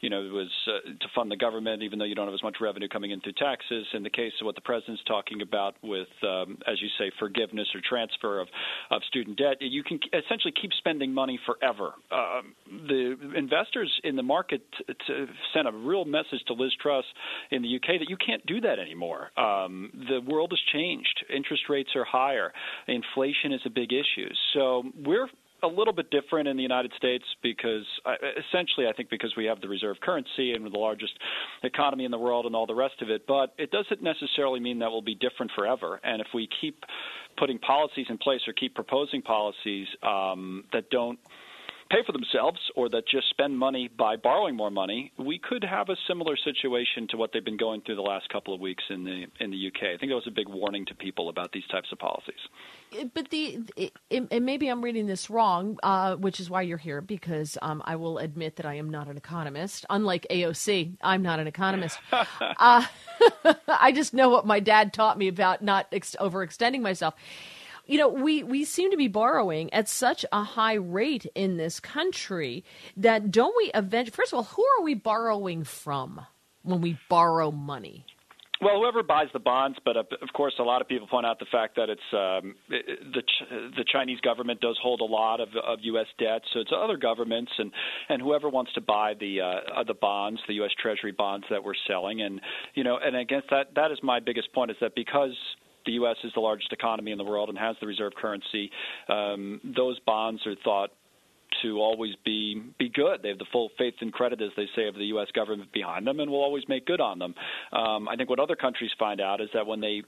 [SPEAKER 19] you know, it was uh, to fund the government, even though you don't have as much revenue coming in through taxes. In the case of what the president's talking about with, um, as you say, forgiveness or transfer of, of student debt, you can essentially keep spending money forever. Um, the investors in the market t- t- sent a real message to Liz Truss in the UK that you can't do that anymore. Um, the world has changed. Interest rates are higher. Inflation is a big issue. So we're a little bit different in the United States because essentially, I think because we have the reserve currency and we're the largest economy in the world and all the rest of it. But it doesn't necessarily mean that we'll be different forever. And if we keep putting policies in place or keep proposing policies um, that don't pay for themselves or that just spend money by borrowing more money, we could have a similar situation to what they've been going through the last couple of weeks in the in the UK. I think that was a big warning to people about these types of policies.
[SPEAKER 2] But the and maybe I'm reading this wrong, uh, which is why you're here because um, I will admit that I am not an economist. Unlike AOC, I'm not an economist. uh, I just know what my dad taught me about not ex- overextending myself you know, we, we seem to be borrowing at such a high rate in this country that don't we eventually, first of all, who are we borrowing from when we borrow money?
[SPEAKER 19] Well, whoever buys the bonds, but uh, of course, a lot of people point out the fact that it's um, the Ch- the Chinese government does hold a lot of, of U.S. debt, so it's other governments and and whoever wants to buy the uh, the bonds, the U.S. Treasury bonds that we're selling, and you know, and against that, that is my biggest point is that because the U.S. is the largest economy in the world and has the reserve currency. Um, those bonds are thought to always be be good. They have the full faith and credit, as they say, of the U.S. government behind them, and will always make good on them. Um, I think what other countries find out is that when they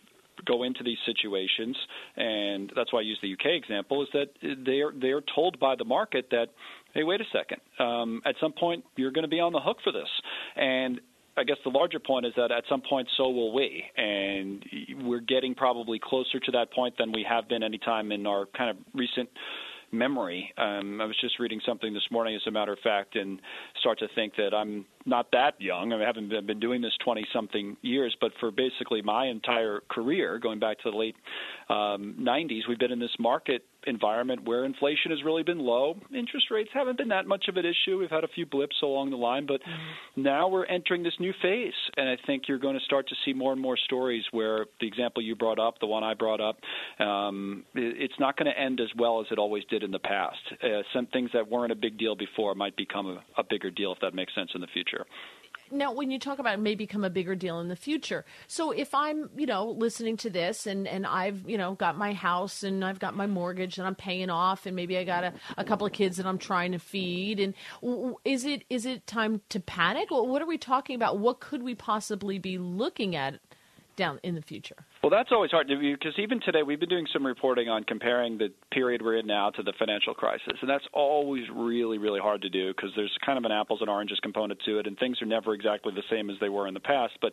[SPEAKER 19] go into these situations, and that's why I use the UK example, is that they're they're told by the market that, hey, wait a second, um, at some point you're going to be on the hook for this, and I guess the larger point is that at some point, so will we, and we're getting probably closer to that point than we have been any time in our kind of recent memory. Um, I was just reading something this morning, as a matter of fact, and start to think that I'm not that young. I, mean, I haven't been doing this 20 something years, but for basically my entire career, going back to the late um, 90s, we've been in this market environment where inflation has really been low. Interest rates haven't been that much of an issue. We've had a few blips along the line, but mm-hmm. now we're entering this new phase. And I think you're going to start to see more and more stories where the example you brought up, the one I brought up, um, it's not going to end as well as it always did in the past. Uh, some things that weren't a big deal before might become a, a bigger deal if that makes sense in the future
[SPEAKER 2] now when you talk about it may become a bigger deal in the future. So if i'm you know listening to this and and i've you know got my house and i've got my mortgage and i'm paying off and maybe i got a, a couple of kids that i'm trying to feed and is it is it time to panic? What are we talking about? What could we possibly be looking at down in the future?
[SPEAKER 19] Well, that's always hard to view because even today we've been doing some reporting on comparing the period we're in now to the financial crisis, and that's always really, really hard to do because there's kind of an apples and oranges component to it, and things are never exactly the same as they were in the past. But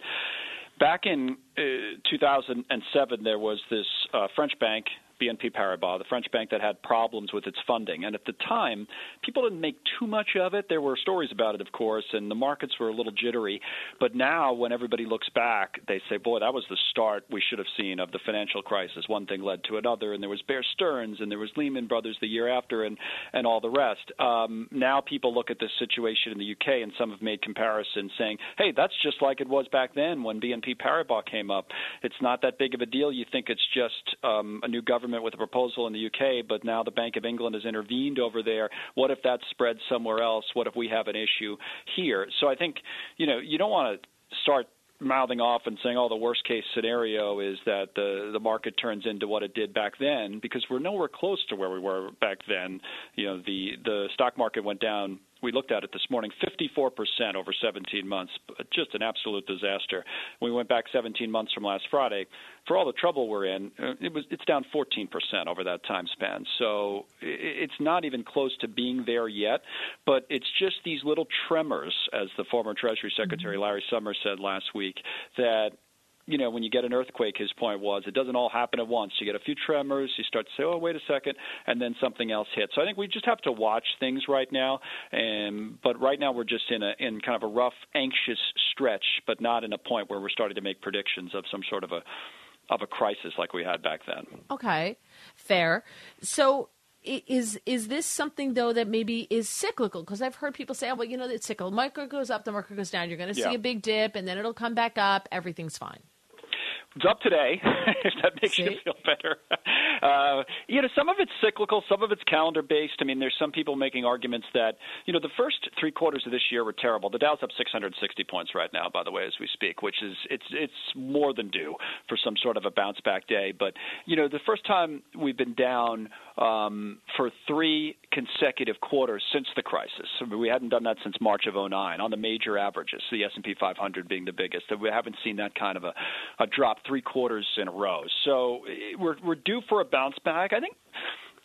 [SPEAKER 19] back in uh, 2007, there was this uh, French bank BNP Paribas, the French bank that had problems with its funding. And at the time, people didn't make too much of it. There were stories about it, of course, and the markets were a little jittery. But now, when everybody looks back, they say, boy, that was the start we should have seen of the financial crisis. One thing led to another, and there was Bear Stearns, and there was Lehman Brothers the year after, and, and all the rest. Um, now people look at this situation in the UK, and some have made comparisons saying, hey, that's just like it was back then when BNP Paribas came up. It's not that big of a deal. You think it's just um, a new government government with a proposal in the UK, but now the Bank of England has intervened over there. What if that spreads somewhere else? What if we have an issue here? So I think, you know, you don't want to start mouthing off and saying, "Oh, the worst case scenario is that the the market turns into what it did back then," because we're nowhere close to where we were back then. You know, the the stock market went down we looked at it this morning 54% over 17 months just an absolute disaster we went back 17 months from last friday for all the trouble we're in uh, it was it's down 14% over that time span so it's not even close to being there yet but it's just these little tremors as the former treasury secretary mm-hmm. larry summers said last week that you know, when you get an earthquake, his point was it doesn't all happen at once. You get a few tremors, you start to say, oh, wait a second, and then something else hits. So I think we just have to watch things right now. And but right now we're just in a in kind of a rough, anxious stretch, but not in a point where we're starting to make predictions of some sort of a of a crisis like we had back then.
[SPEAKER 2] Okay, fair. So is is this something though that maybe is cyclical? Because I've heard people say, "Oh, well, you know, it's cyclical. The market goes up, the market goes down. You're going to see
[SPEAKER 19] yeah.
[SPEAKER 2] a big dip, and then it'll come back up. Everything's fine."
[SPEAKER 19] It's up today, if that makes
[SPEAKER 2] See?
[SPEAKER 19] you feel better. Uh, you know, some of it's cyclical, some of it's calendar based. I mean, there's some people making arguments that, you know, the first three quarters of this year were terrible. The Dow's up 660 points right now, by the way, as we speak, which is it's it's more than due for some sort of a bounce back day. But you know, the first time we've been down um, for three consecutive quarters since the crisis. I mean, we hadn't done that since March of 09 on the major averages, the S&P 500 being the biggest. We haven't seen that kind of a, a drop three quarters in a row. So eh, we're we're due for a bounce back. I think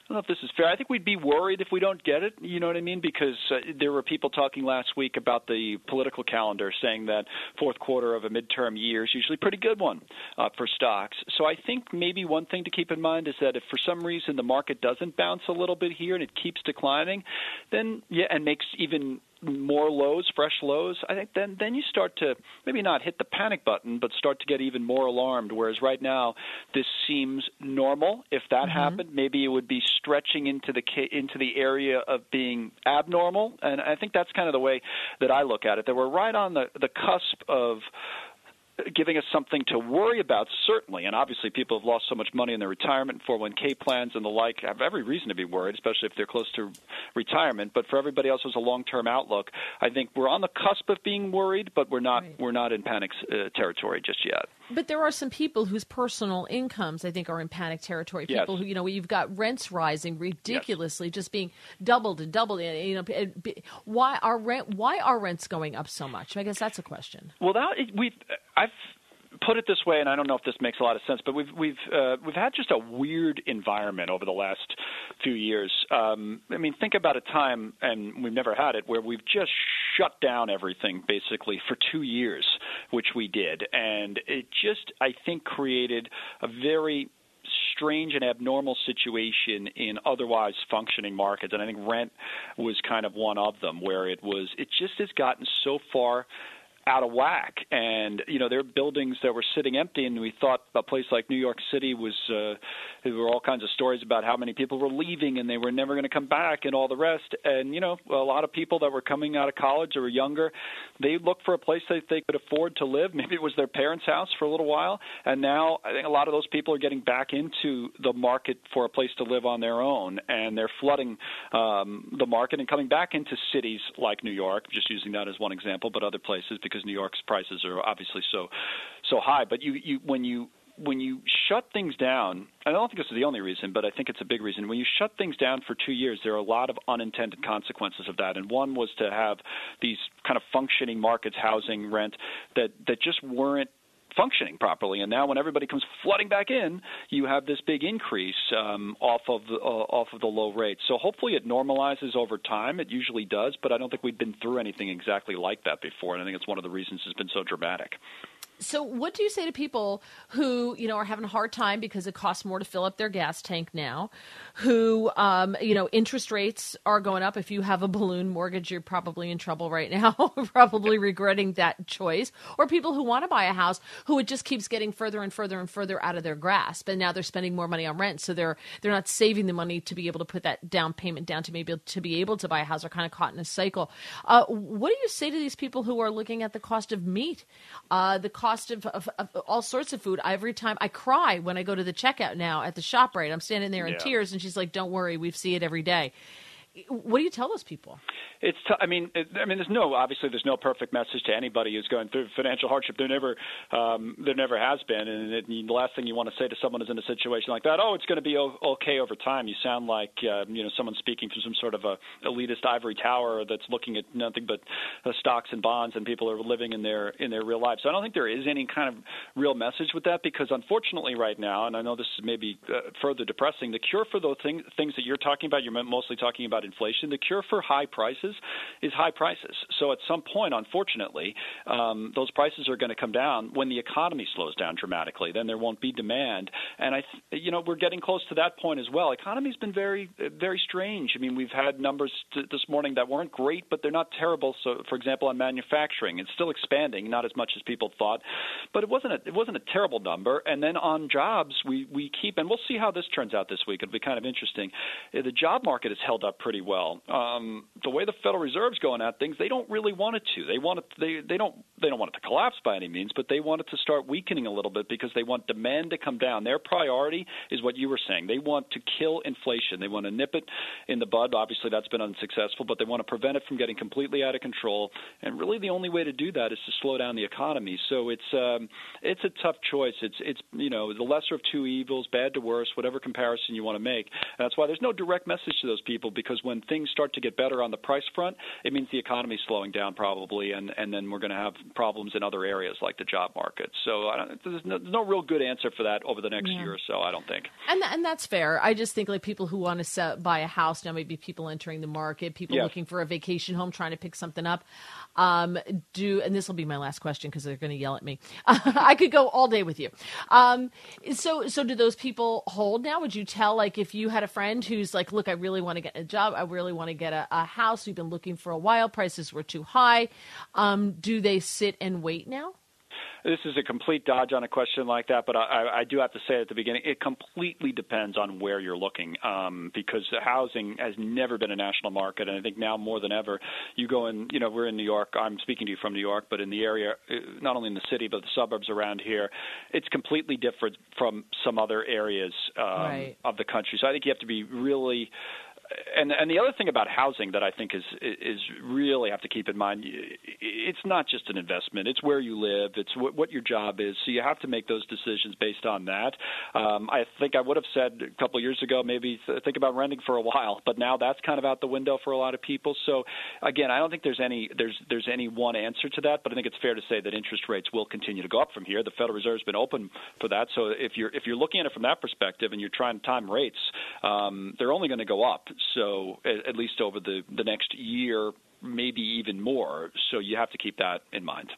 [SPEAKER 19] I don't know if this is fair. I think we'd be worried if we don't get it. You know what I mean? Because uh, there were people talking last week about the political calendar, saying that fourth quarter of a midterm year is usually a pretty good one uh, for stocks. So I think maybe one thing to keep in mind is that if for some reason the market doesn't bounce a little bit here and it keeps declining, then yeah, and makes even more lows, fresh lows, I think then then you start to maybe not hit the panic button, but start to get even more alarmed. Whereas right now, this seems normal. If that
[SPEAKER 21] Mm-hmm.
[SPEAKER 19] happened, maybe it would be stretching into the into the area of being abnormal. And I think that's kind of the way that I look at it. That we're right on the the cusp of giving us something to worry about, certainly. And obviously, people have lost so much money in their retirement, 401k plans, and the like have every reason to be worried, especially if they're close to retirement. But for everybody else who's a long-term outlook, I think we're on the cusp of being worried, but we're not we're not in panic uh, territory just yet.
[SPEAKER 2] But there are some people whose personal incomes, I think, are in panic territory.
[SPEAKER 19] Yes.
[SPEAKER 2] People who, you know, you've got rents rising ridiculously, just being doubled and doubled. and, You know, why are rent? Why are rents going up so much? I guess that's a question.
[SPEAKER 19] Well, that we've I've put it this way, and I don't know if this makes a lot of sense, but we've we've uh, we've had just a weird environment over the last few years. Um, I mean, think about a time, and we've never had it, where we've just shut down everything basically for two years, which we did, and it just I think created a very strange and abnormal situation in otherwise functioning markets and I think rent was kind of one of them where it was it just has gotten so far out of whack. And you know there are buildings that were sitting empty and we thought a place like New York City was uh there were all kinds of stories about how many people were leaving and they were never going to come back and all the rest. And you know a lot of people that were coming out of college or were younger they looked for a place that they could afford to live. Maybe it was their parents house for a little while. And now I think a lot of those people are getting back into the market for a place to live on their own. And they're flooding um the market and coming back into cities like New York just using that as one example but other places because New York's prices are obviously so so high but you you when you when you shut things down, I don't think this is the only reason, but I think it's a big reason. When you shut things down for two years, there are a lot of unintended consequences of that. And one was to have these kind of functioning markets, housing, rent, that, that just weren't functioning properly. And now, when everybody comes flooding back in, you have this big increase um, off of uh, off of the low rates. So hopefully, it normalizes over time. It usually does, but I don't think we've been through anything exactly like that before. And I think it's one of the reasons it's been so dramatic.
[SPEAKER 2] So, what do you say to people who, you know, are having a hard time because it costs more to fill up their gas tank now? Who, um, you know, interest rates are going up. If you have a balloon mortgage, you're probably in trouble right now, probably regretting that choice. Or people who want to buy a house who it just keeps getting further and further and further out of their grasp, and now they're spending more money on rent, so they're they're not saving the money to be able to put that down payment down to maybe to be able to buy a house. They're kind of caught in a cycle. Uh, what do you say to these people who are looking at the cost of meat, uh, the cost of, of, of all sorts of food? Every time I cry when I go to the checkout now at the shop. Right, I'm standing there in
[SPEAKER 19] Yeah.
[SPEAKER 2] tears, and she's like, "Don't worry, we see it every day." What do you tell those people?
[SPEAKER 19] It's. T- I mean, it, I mean, there's no obviously there's no perfect message to anybody who's going through financial hardship. There never, um, there never has been. And it, the last thing you want to say to someone who's in a situation like that, oh, it's going to be o- okay over time. You sound like uh, you know someone speaking from some sort of a elitist ivory tower that's looking at nothing but uh, stocks and bonds, and people are living in their in their real life. So I don't think there is any kind of real message with that because unfortunately, right now, and I know this is maybe uh, further depressing, the cure for those thing, things that you're talking about, you're mostly talking about inflation. The cure for high prices is high prices. So at some point, unfortunately, um, those prices are going to come down when the economy slows down dramatically. Then there won't be demand, and I, th- you know, we're getting close to that point as well. Economy's been very, very strange. I mean, we've had numbers t- this morning that weren't great, but they're not terrible. So, for example, on manufacturing, it's still expanding, not as much as people thought, but it wasn't a, it wasn't a terrible number. And then on jobs, we we keep, and we'll see how this turns out this week. It'll be kind of interesting. The job market has held up pretty pretty well. Um, the way the Federal Reserve's going at things, they don't really want it to. They want it. They they don't they don't want it to collapse by any means, but they want it to start weakening a little bit because they want demand to come down. Their priority is what you were saying. They want to kill inflation. They want to nip it in the bud. Obviously, that's been unsuccessful, but they want to prevent it from getting completely out of control. And really, the only way to do that is to slow down the economy. So it's um, it's a tough choice. It's it's you know the lesser of two evils, bad to worse, whatever comparison you want to make. And that's why there's no direct message to those people because when things start to get better on the price front, it means the economy's slowing down probably, and and then we're going to have problems in other areas like the job market. So I don't, there's, no, there's no real good answer for that over the next
[SPEAKER 2] Yeah.
[SPEAKER 19] year or so. I don't think.
[SPEAKER 2] And and that's fair. I just think like people who want to sell, buy a house now, maybe people entering the market, people
[SPEAKER 19] Yes.
[SPEAKER 2] looking for a vacation home, trying to pick something up. Um, do and this will be my last question because they're going to yell at me. I could go all day with you. Um, so so do those people hold now? Would you tell like if you had a friend who's like, look, I really want to get a job, I really want to get a, a house. We've been looking for a while. Prices were too high. Um, do they sit and wait now?
[SPEAKER 19] This is a complete dodge on a question like that, but I, I- do have to say at the beginning, it completely depends on where you're looking, um, because housing has never been a national market, and I think now more than ever, you go in. You know, we're in New York. I'm speaking to you from New York, but in the area, uh, not only in the city but the suburbs around here, it's completely different from some other areas um,
[SPEAKER 2] Right.
[SPEAKER 19] of the country. So I think you have to be really and and the other thing about housing that I think is is really have to keep in mind, it's not just an investment. It's where you live. It's what, what your job is. So you have to make those decisions based on that. Um, I think I would have said a couple of years ago, maybe think about renting for a while, but now that's kind of out the window for a lot of people. So again, I don't think there's any there's there's any one answer to that, but I think it's fair to say that interest rates will continue to go up from here. The Federal Reserve's been open for that. So if you're if you're looking at it from that perspective and you're trying to time rates, um, they're only going to go up. So at, at least over the the next year, maybe even more. So you have to keep that in mind.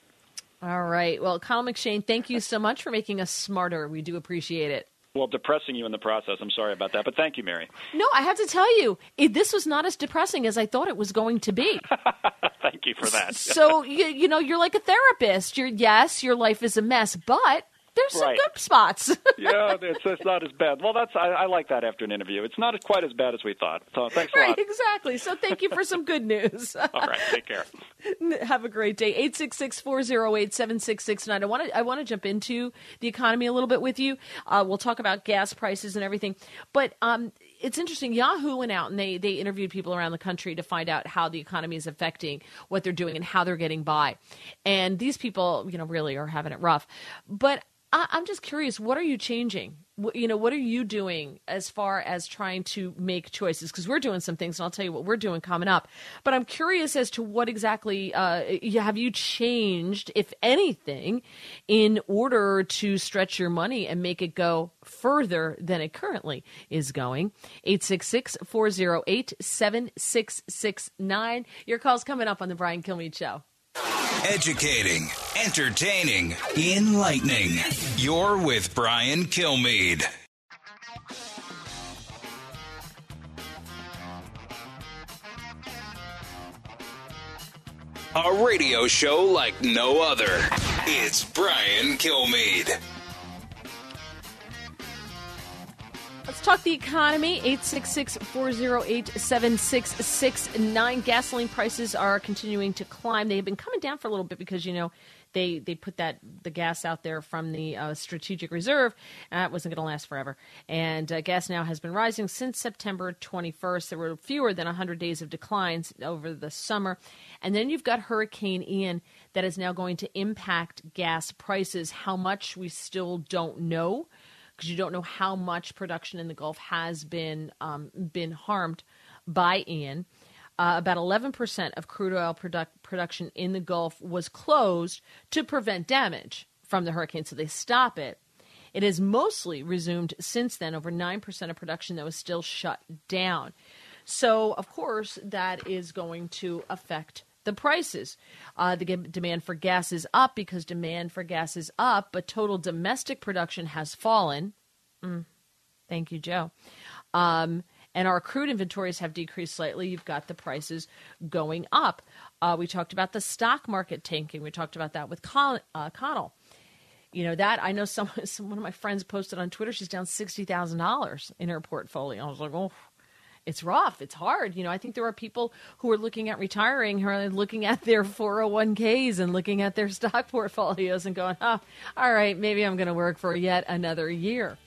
[SPEAKER 2] All right. Well, Connell McShane, thank you so much for making us smarter. We do appreciate it.
[SPEAKER 19] Well, depressing you in the process. I'm sorry about that, but thank you, Mary.
[SPEAKER 2] No, I have to tell you, it, this was not as depressing as I thought it was going to be.
[SPEAKER 19] thank you for that.
[SPEAKER 2] so you, you know, you're like a therapist. You're yes, your life is a mess, but there's some
[SPEAKER 19] Right.
[SPEAKER 2] good spots.
[SPEAKER 19] yeah, it's, it's not as bad. Well, that's I, I like that after an interview. It's not quite as bad as we thought. So thanks a
[SPEAKER 2] right,
[SPEAKER 19] lot.
[SPEAKER 2] exactly. So thank you for some good news.
[SPEAKER 19] All right, take care.
[SPEAKER 2] Have a great day. 866-408-7669. I want to I want to jump into the economy a little bit with you. Uh, we'll talk about gas prices and everything. But um, it's interesting. Yahoo went out and they they interviewed people around the country to find out how the economy is affecting what they're doing and how they're getting by. And these people, you know, really are having it rough. But I, I'm just curious, what are you changing? What, you know, what are you doing as far as trying to make choices? Because we're doing some things, and I'll tell you what we're doing coming up. But I'm curious as to what exactly uh, have you changed, if anything, in order to stretch your money and make it go further than it currently is going. 866 408 7669. Your call's coming up on the Brian Kilmeade Show.
[SPEAKER 1] Educating, entertaining, enlightening. You're with Brian Kilmeade. A radio show like no other. It's Brian Kilmeade.
[SPEAKER 2] Talk the economy. 866 408 7669. Gasoline prices are continuing to climb. They have been coming down for a little bit because, you know, they, they put that the gas out there from the uh, strategic reserve. That wasn't going to last forever. And uh, gas now has been rising since September 21st. There were fewer than 100 days of declines over the summer. And then you've got Hurricane Ian that is now going to impact gas prices. How much we still don't know because you don't know how much production in the Gulf has been um, been harmed by Ian. Uh, about 11% of crude oil produc- production in the Gulf was closed to prevent damage from the hurricane, so they stop it. It has mostly resumed since then. Over 9% of production that was still shut down. So, of course, that is going to affect the prices. Uh, the g- demand for gas is up because demand for gas is up, but total domestic production has fallen. Mm. Thank you, Joe. Um, and our crude inventories have decreased slightly. You've got the prices going up. Uh, we talked about the stock market tanking. We talked about that with Con- uh, Connell. You know that I know some, some one of my friends posted on Twitter. She's down sixty thousand dollars in her portfolio. I was like, oh, it's rough. It's hard. You know, I think there are people who are looking at retiring, who are looking at their 401ks and looking at their stock portfolios and going, oh, all right, maybe I'm going to work for yet another year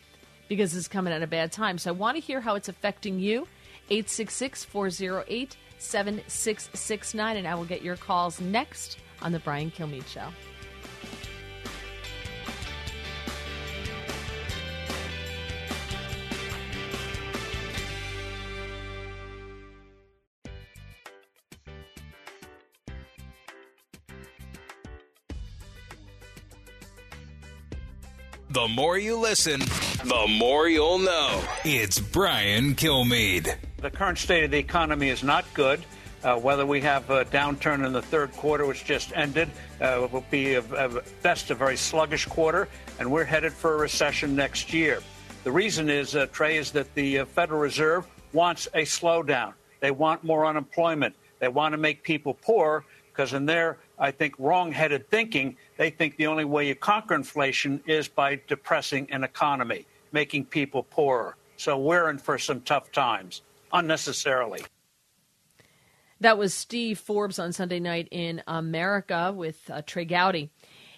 [SPEAKER 2] because it's coming at a bad time. So I want to hear how it's affecting you. 866 408 7669. And I will get your calls next on The Brian Kilmeade Show.
[SPEAKER 1] The more you listen, the more you'll know. It's Brian Kilmeade.
[SPEAKER 21] The current state of the economy is not good. Uh, whether we have a downturn in the third quarter, which just ended, uh, will be a, a best a very sluggish quarter, and we're headed for a recession next year. The reason is, uh, Trey, is that the uh, Federal Reserve wants a slowdown. They want more unemployment. They want to make people poor because, in their, I think, wrong-headed thinking, they think the only way you conquer inflation is by depressing an economy, making people poorer. So we're in for some tough times, unnecessarily.
[SPEAKER 2] That was Steve Forbes on Sunday night in America with uh, Trey Gowdy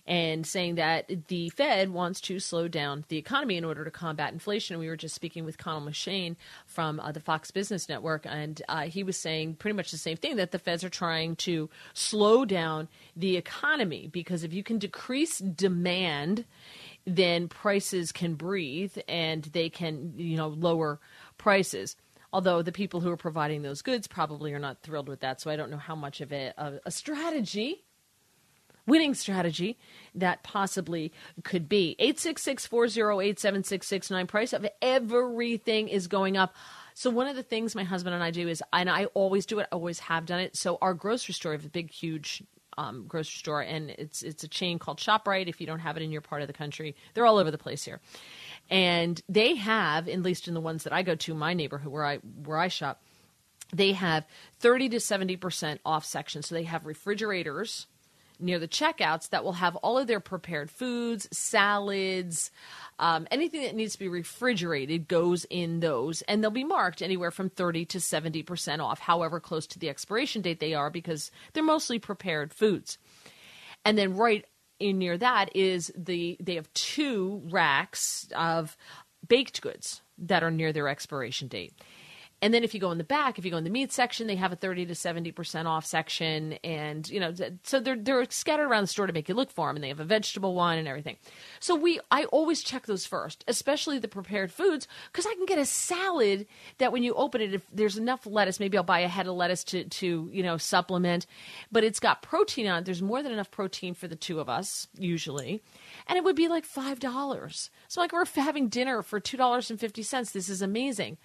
[SPEAKER 2] and saying that the Fed wants to slow down the economy in order to combat inflation. We were just speaking with Connell McShane from uh, the Fox Business Network, and uh, he was saying pretty much the same thing that the Feds are trying to slow down the economy because if you can decrease demand, then prices can breathe and they can, you know, lower prices although the people who are providing those goods probably are not thrilled with that. So I don't know how much of it a, a strategy winning strategy that possibly could be. 866 408 7669. Price of everything is going up. So one of the things my husband and I do is, and I always do it, I always have done it. So our grocery store, we have a big, huge um, grocery store, and it's it's a chain called Shoprite. If you don't have it in your part of the country, they're all over the place here, and they have, at least in the ones that I go to, my neighborhood where I where I shop, they have thirty to seventy percent off sections. So they have refrigerators near the checkouts that will have all of their prepared foods, salads, um, anything that needs to be refrigerated goes in those, and they'll be marked anywhere from 30 to 70% off, however close to the expiration date they are, because they're mostly prepared foods. And then right in near that is the they have two racks of baked goods that are near their expiration date. And then if you go in the back, if you go in the meat section, they have a 30 to 70% off section. And, you know, so they're, they're scattered around the store to make you look for them. And they have a vegetable one and everything. So we, I always check those first, especially the prepared foods, because I can get a salad that when you open it, if there's enough lettuce, maybe I'll buy a head of lettuce to, to, you know, supplement. But it's got protein on it. There's more than enough protein for the two of us, usually. And it would be like $5. So like we're having dinner for $2.50. This is amazing.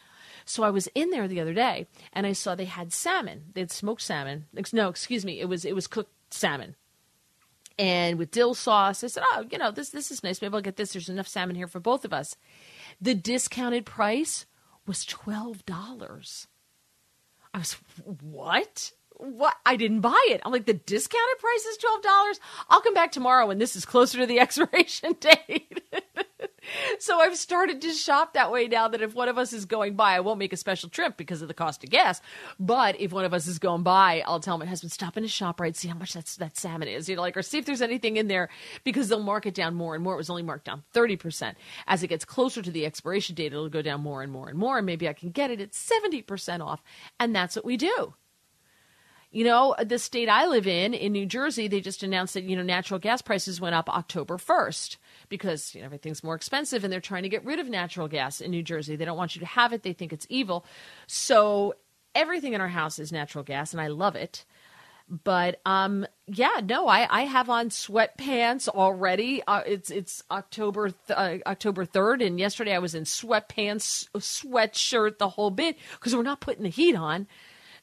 [SPEAKER 2] So I was in there the other day and I saw they had salmon. They had smoked salmon. No, excuse me. It was it was cooked salmon. And with dill sauce, I said, "Oh, you know, this this is nice. Maybe I'll get this. There's enough salmon here for both of us." The discounted price was twelve dollars. I was what? What? I didn't buy it. I'm like, the discounted price is twelve dollars. I'll come back tomorrow when this is closer to the expiration date. so I've started to shop that way now that if one of us is going by, I won't make a special trip because of the cost of gas. But if one of us is going by, I'll tell my husband, stop in a right? see how much that's, that salmon is, you know, like, or see if there's anything in there because they'll mark it down more and more. It was only marked down 30%. As it gets closer to the expiration date, it'll go down more and more and more. And maybe I can get it at 70% off. And that's what we do. You know, the state I live in, in New Jersey, they just announced that, you know, natural gas prices went up October 1st because you know, everything's more expensive and they're trying to get rid of natural gas in New Jersey. They don't want you to have it, they think it's evil. So everything in our house is natural gas and I love it. But um, yeah, no, I, I have on sweatpants already. Uh, it's it's October th- uh, October third, and yesterday I was in sweatpants, sweatshirt, the whole bit because we're not putting the heat on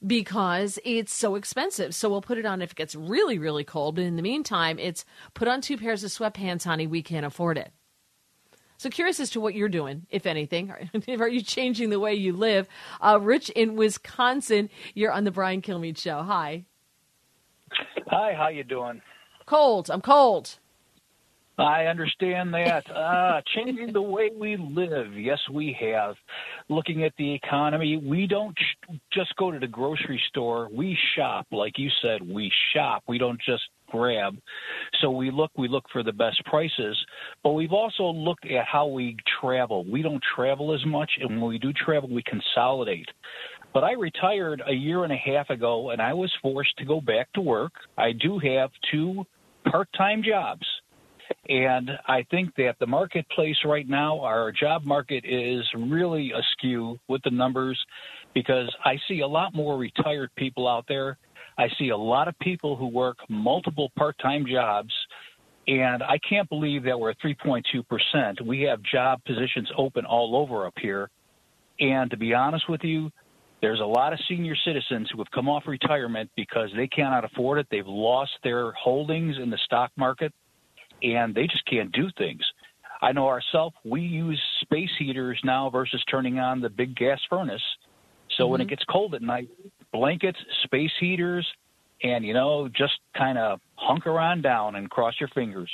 [SPEAKER 2] because it's so expensive. So we'll put it on if it gets really, really cold. But in the meantime, it's put on two pairs of sweatpants, honey. We can't afford it. So curious as to what you're doing, if anything. Are you changing the way you live? Uh, Rich in Wisconsin, you're on the Brian Kilmeade Show. Hi.
[SPEAKER 22] Hi, how you doing?
[SPEAKER 2] Cold. I'm cold.
[SPEAKER 22] I understand that. Uh, changing the way we live. Yes, we have. Looking at the economy. We don't sh- just go to the grocery store. We shop, like you said. We shop. We don't just grab. So we look. We look for the best prices, but we've also looked at how we travel. We don't travel as much, and when we do travel, we consolidate. But I retired a year and a half ago, and I was forced to go back to work. I do have two part-time jobs. And I think that the marketplace right now, our job market is really askew with the numbers because I see a lot more retired people out there. I see a lot of people who work multiple part time jobs. And I can't believe that we're at 3.2%. We have job positions open all over up here. And to be honest with you, there's a lot of senior citizens who have come off retirement because they cannot afford it. They've lost their holdings in the stock market and they just can't do things. I know ourselves, we use space heaters now versus turning on the big gas furnace. So mm-hmm. when it mm-hmm. gets cold at night, blankets, space heaters, and, you know, just kind of hunker on down and cross your fingers.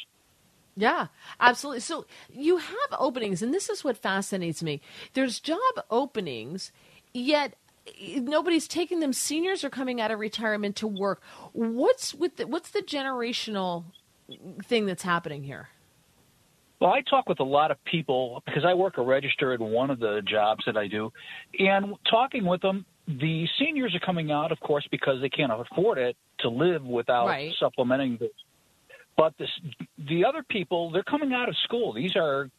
[SPEAKER 2] Yeah, absolutely. So you have openings, and this is what fascinates me. There's job openings, yet nobody's taking them. Seniors are coming out of retirement to work. What's with the, what's the generational thing that's happening here?
[SPEAKER 22] Well, I talk with a lot of people because I work a register in one of the jobs that I do, and talking with them, the seniors are coming out, of course, because they can't afford it to live without right. supplementing this. But this, the other people, they're coming out of school. These are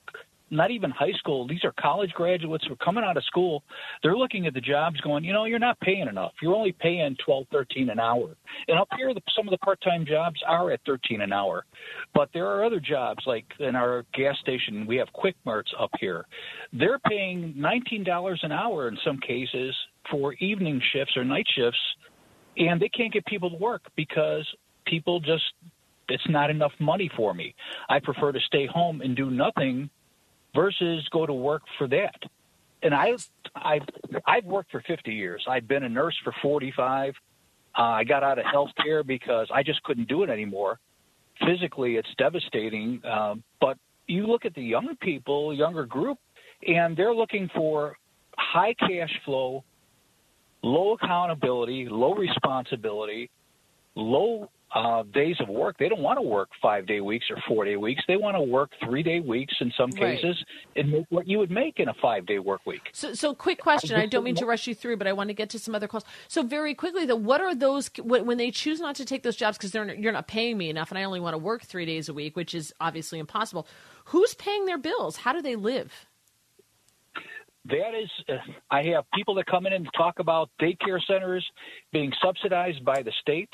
[SPEAKER 22] not even high school. These are college graduates who are coming out of school. They're looking at the jobs going, you know, you're not paying enough. You're only paying twelve, thirteen an hour. And up here, the, some of the part-time jobs are at 13 an hour. But there are other jobs, like in our gas station, we have Quick Marts up here. They're paying $19 an hour in some cases for evening shifts or night shifts, and they can't get people to work because people just it's not enough money for me. I prefer to stay home and do nothing versus go to work for that. And I, I've, I've worked for 50 years. I've been a nurse for 45. Uh, I got out of healthcare because I just couldn't do it anymore. Physically, it's devastating. Um, but you look at the young people, younger group, and they're looking for high cash flow, low accountability, low responsibility, low uh, days of work. They don't want to work five day weeks or four day weeks. They want to work three day weeks in some cases and make what you would make in a five day work week.
[SPEAKER 2] So, so quick question. I don't mean to rush you through, but I want to get to some other calls. So, very quickly, though, what are those when they choose not to take those jobs because they're you're not paying me enough, and I only want to work three days a week, which is obviously impossible. Who's paying their bills? How do they live?
[SPEAKER 22] That is, uh, I have people that come in and talk about daycare centers being subsidized by the state.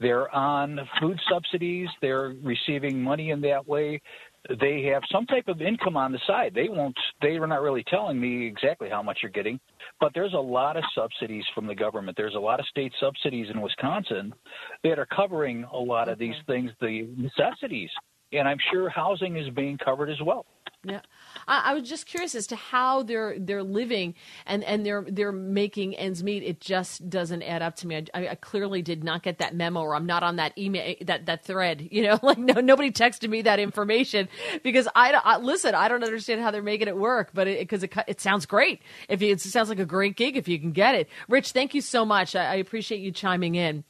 [SPEAKER 22] They're on food subsidies. They're receiving money in that way. They have some type of income on the side. They won't. They are not really telling me exactly how much you're getting, but there's a lot of subsidies from the government. There's a lot of state subsidies in Wisconsin that are covering a lot of these things, the necessities, and I'm sure housing is being covered as well.
[SPEAKER 2] Yeah, I, I, was just curious as to how they're they're living and, and they're they're making ends meet. It just doesn't add up to me. I, I, clearly did not get that memo, or I'm not on that email that that thread. You know, like no nobody texted me that information because I, I listen. I don't understand how they're making it work, but because it, it, it, sounds great. If you, it sounds like a great gig if you can get it. Rich, thank you so much. I, I appreciate you chiming in.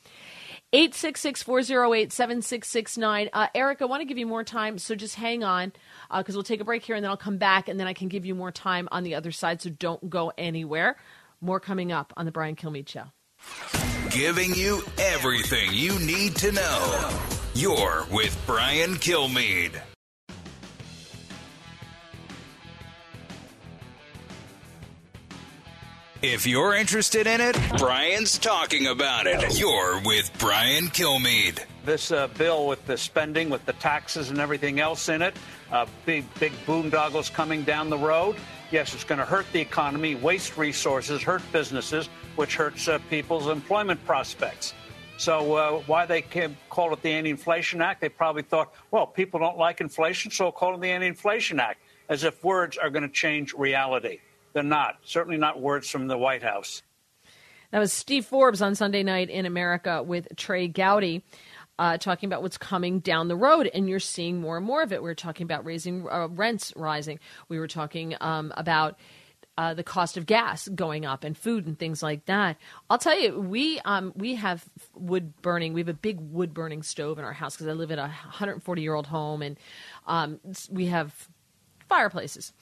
[SPEAKER 2] 866 408 7669. Uh, Eric, I want to give you more time, so just hang on because uh, we'll take a break here and then I'll come back and then I can give you more time on the other side, so don't go anywhere. More coming up on The Brian Kilmeade Show.
[SPEAKER 1] Giving you everything you need to know. You're with Brian Kilmeade. If you're interested in it, Brian's talking about it. You're with Brian Kilmeade.
[SPEAKER 21] This uh, bill with the spending, with the taxes and everything else in it, uh, big, big boondoggles coming down the road. Yes, it's going to hurt the economy, waste resources, hurt businesses, which hurts uh, people's employment prospects. So uh, why they call it the Anti-Inflation Act? They probably thought, well, people don't like inflation, so call it the Anti-Inflation Act, as if words are going to change reality. They're not. Certainly not words from the White House.
[SPEAKER 2] That was Steve Forbes on Sunday night in America with Trey Gowdy. Uh, talking about what's coming down the road, and you're seeing more and more of it. We are talking about raising uh, rents rising. We were talking um, about uh, the cost of gas going up and food and things like that. I'll tell you, we um, we have wood burning. We have a big wood burning stove in our house because I live in a 140 year old home, and um, we have fireplaces.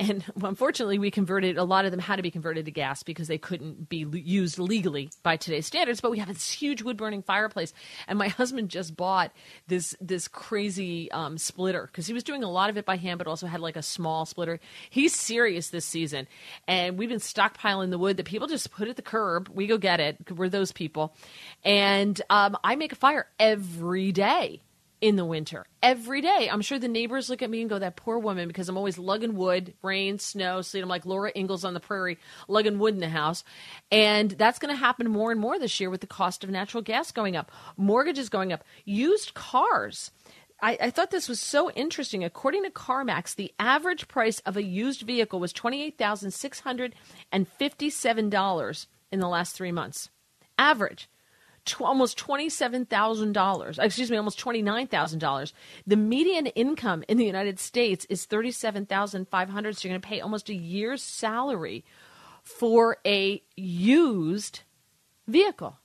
[SPEAKER 2] And unfortunately, we converted a lot of them had to be converted to gas because they couldn't be used legally by today's standards. But we have this huge wood burning fireplace, and my husband just bought this this crazy um, splitter because he was doing a lot of it by hand, but also had like a small splitter. He's serious this season, and we've been stockpiling the wood that people just put at the curb. We go get it. We're those people, and um, I make a fire every day in the winter every day. I'm sure the neighbors look at me and go, "That poor woman," because I'm always lugging wood, rain, snow, sleet. I'm like Laura Ingalls on the prairie, lugging wood in the house, and that's going to happen more and more this year with the cost of natural gas going up, mortgages going up, used cars. I, I thought this was so interesting. According to CarMax, the average price of a used vehicle was twenty eight thousand six hundred and fifty seven dollars in the last three months. Average tw- almost $27,000, excuse me, almost $29,000. The median income in the United States is 37,500, so you're going to pay almost a year's salary for a used vehicle.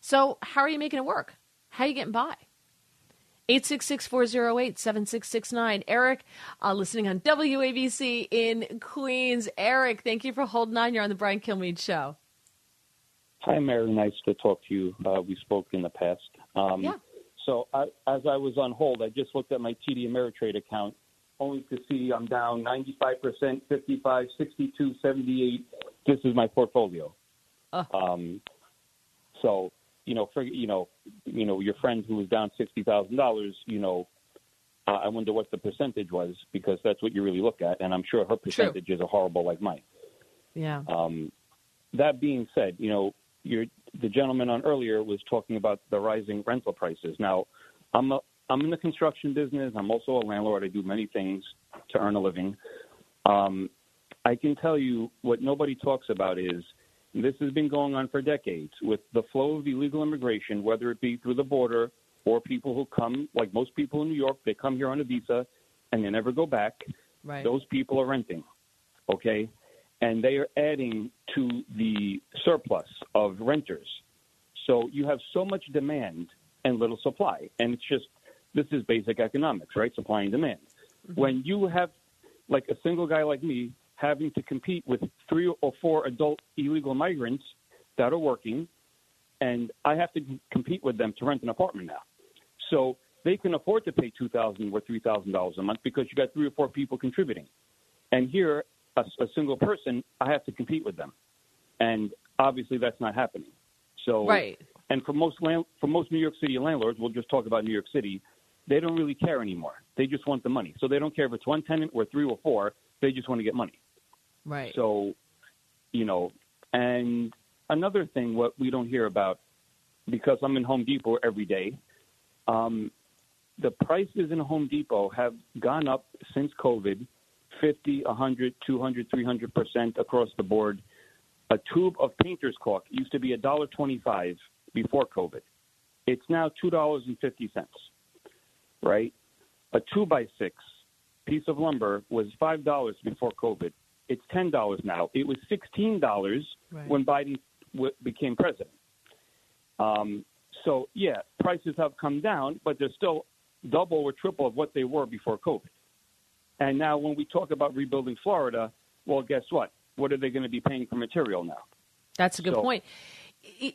[SPEAKER 2] So, how are you making it work? How are you getting by? 866-408-7669. Eric, uh, listening on WABC in Queens. Eric, thank you for holding on. You're on the Brian Kilmeade Show.
[SPEAKER 23] Hi, Mary. Nice to talk to you. Uh, we spoke in the past. Um,
[SPEAKER 2] yeah.
[SPEAKER 23] So I, as I was on hold, I just looked at my TD Ameritrade account, only to see I'm down 95%, 55, 62, 78. This is my portfolio. Um, so you know, for you know, you know, your friend who was down sixty thousand dollars, you know, uh, I wonder what the percentage was because that's what you really look at, and I'm sure her percentages are horrible like mine.
[SPEAKER 2] Yeah.
[SPEAKER 23] Um, that being said, you know, your, the gentleman on earlier was talking about the rising rental prices. Now, I'm a, I'm in the construction business. I'm also a landlord. I do many things to earn a living. Um, I can tell you what nobody talks about is this has been going on for decades with the flow of illegal immigration, whether it be through the border or people who come, like most people in New York, they come here on a visa and they never go back.
[SPEAKER 2] Right.
[SPEAKER 23] Those people are renting. Okay and they are adding to the surplus of renters. So you have so much demand and little supply, and it's just this is basic economics, right? Supply and demand. Mm-hmm. When you have like a single guy like me having to compete with three or four adult illegal migrants that are working, and I have to compete with them to rent an apartment now. So they can afford to pay two thousand or three thousand dollars a month because you got three or four people contributing. And here, a, a single person, I have to compete with them, and obviously that's not happening. So,
[SPEAKER 2] Right.
[SPEAKER 23] And for most land, for most New York City landlords, we'll just talk about New York City. They don't really care anymore. They just want the money. So they don't care if it's one tenant or three or four. They just want to get money.
[SPEAKER 2] Right.
[SPEAKER 23] So, you know, and another thing what we don't hear about because I'm in Home Depot every day, um, the prices in Home Depot have gone up since COVID 50, 100, 200, 300% across the board. A tube of painter's caulk used to be $1.25 before COVID. It's now $2.50, right? A two by six piece of lumber was $5 before COVID. It's $10 now. It was $16
[SPEAKER 2] Right.
[SPEAKER 23] when Biden w- became president. Um, so, yeah, prices have come down, but they're still double or triple of what they were before COVID. And now, when we talk about rebuilding Florida, well, guess what? What are they going to be paying for material now?
[SPEAKER 2] That's a good
[SPEAKER 23] So-
[SPEAKER 2] point.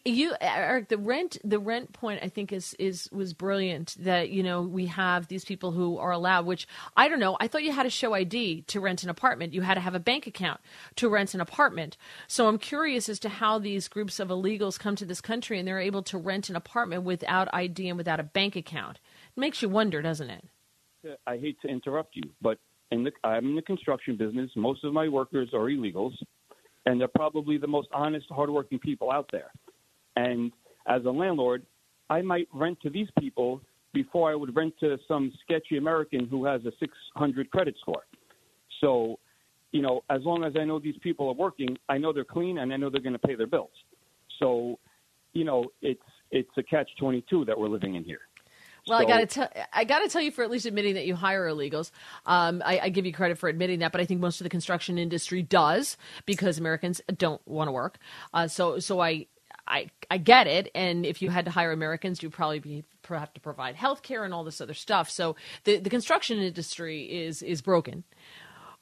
[SPEAKER 2] You, Eric, the rent, the rent point, I think is is was brilliant. That you know we have these people who are allowed. Which I don't know. I thought you had to show ID to rent an apartment. You had to have a bank account to rent an apartment. So I'm curious as to how these groups of illegals come to this country and they're able to rent an apartment without ID and without a bank account. It makes you wonder, doesn't it?
[SPEAKER 23] I hate to interrupt you, but in the, I'm in the construction business. Most of my workers are illegals, and they're probably the most honest, hardworking people out there. And as a landlord, I might rent to these people before I would rent to some sketchy American who has a 600 credit score. So, you know, as long as I know these people are working, I know they're clean and I know they're going to pay their bills. So, you know, it's it's a catch 22 that we're living in here.
[SPEAKER 2] Well, I got to tell I got to tell you for at least admitting that you hire illegals. Um, I, I give you credit for admitting that, but I think most of the construction industry does because Americans don't want to work. Uh, so so I. I, I get it, and if you had to hire Americans, you'd probably be have to provide health care and all this other stuff. So the, the construction industry is is broken.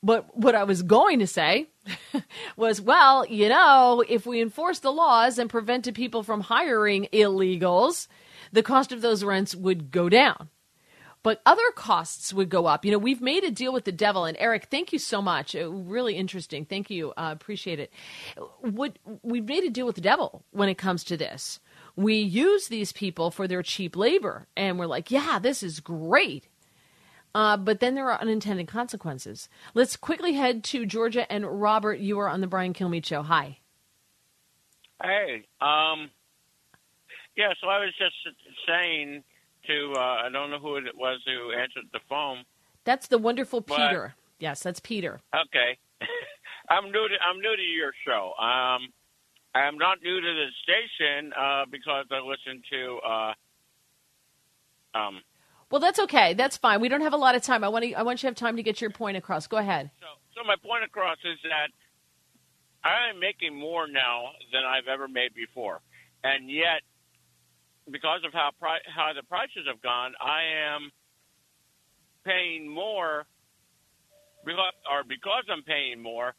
[SPEAKER 2] But what I was going to say was, well, you know, if we enforce the laws and prevented people from hiring illegals, the cost of those rents would go down. But other costs would go up. You know, we've made a deal with the devil. And Eric, thank you so much. Uh, really interesting. Thank you. Uh, appreciate it. What, we've made a deal with the devil when it comes to this. We use these people for their cheap labor. And we're like, yeah, this is great. Uh, but then there are unintended consequences. Let's quickly head to Georgia and Robert. You are on the Brian Kilmeade Show. Hi.
[SPEAKER 24] Hey, um, yeah. So I was just saying to uh, I don't know who it was who answered the phone.
[SPEAKER 2] That's the wonderful
[SPEAKER 24] But-
[SPEAKER 2] Peter. Yes, that's Peter.
[SPEAKER 24] Okay, I'm new to I'm new to your show. Um, I'm not new to the station uh, because I listen to uh, um.
[SPEAKER 2] Well, that's okay. That's fine. We don't have a lot of time. I want to. I want you to have time to get your point across. Go ahead.
[SPEAKER 24] So my point across is that I am making more now than I've ever made before, and yet because of how pri- how the prices have gone, I am paying more. Because, or because I'm paying more,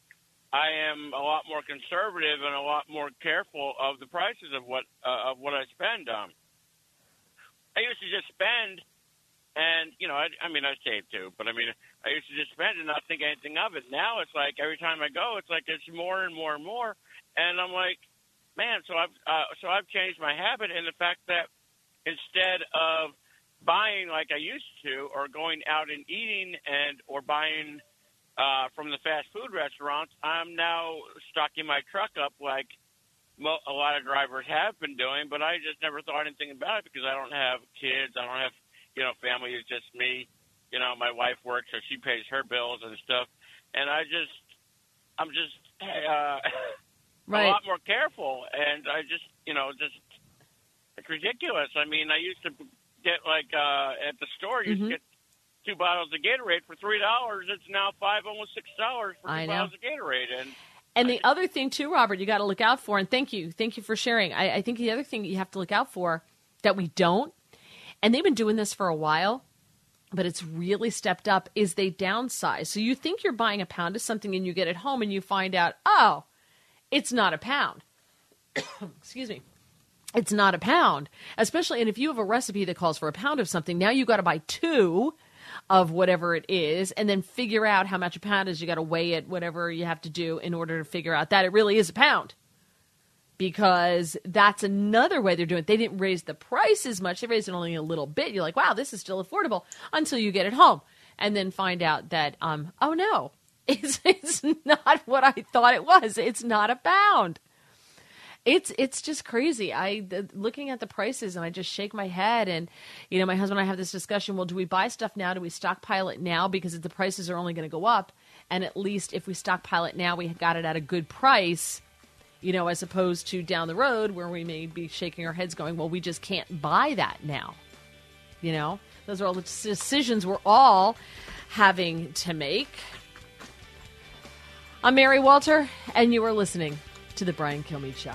[SPEAKER 24] I am a lot more conservative and a lot more careful of the prices of what uh, of what I spend on. I used to just spend, and you know, I, I mean, I save too, but I mean, I used to just spend and not think anything of it. Now it's like every time I go, it's like it's more and more and more, and I'm like, man. So I've uh, so I've changed my habit in the fact that instead of buying like I used to, or going out and eating and or buying uh, from the fast food restaurants, I'm now stocking my truck up like mo- a lot of drivers have been doing. But I just never thought anything about it because I don't have kids. I don't have you know family. It's just me. You know, my wife works, so she pays her bills and stuff. And I just, I'm just uh,
[SPEAKER 2] Right.
[SPEAKER 24] a lot more careful. And I just, you know, just it's ridiculous. I mean, I used to get like uh, at the store, you
[SPEAKER 2] Mhm.
[SPEAKER 24] get two bottles of Gatorade for three dollars. It's now five, almost six dollars for two
[SPEAKER 2] I know.
[SPEAKER 24] bottles of Gatorade. And
[SPEAKER 2] And the other thing too, Robert, you got to look out for. And thank you, thank you for sharing. I, I think the other thing you have to look out for that we don't, and they've been doing this for a while, but it's really stepped up. Is they downsize. So you think you're buying a pound of something, and you get it home, and you find out, oh, it's not a pound. Excuse me. It's not a pound, especially, and if you have a recipe that calls for a pound of something, now you've got to buy two of whatever it is, and then figure out how much a pound is. You got to weigh it, whatever you have to do in order to figure out that it really is a pound. Because that's another way they're doing it. They didn't raise the price as much; they raised it only a little bit. You're like, "Wow, this is still affordable," until you get it home, and then find out that, um, oh no, it's it's not what I thought it was. It's not a pound it's it's just crazy. I the, looking at the prices and I just shake my head. And you know, my husband and I have this discussion. Well, do we buy stuff now? Do we stockpile it now because the prices are only going to go up? And at least if we stockpile it now, we got it at a good price. You know, as opposed to down the road where we may be shaking our heads, going, "Well, we just can't buy that now." You know, those are all the decisions we're all having to make. I'm Mary Walter, and you are listening to the Brian Kilmeade Show.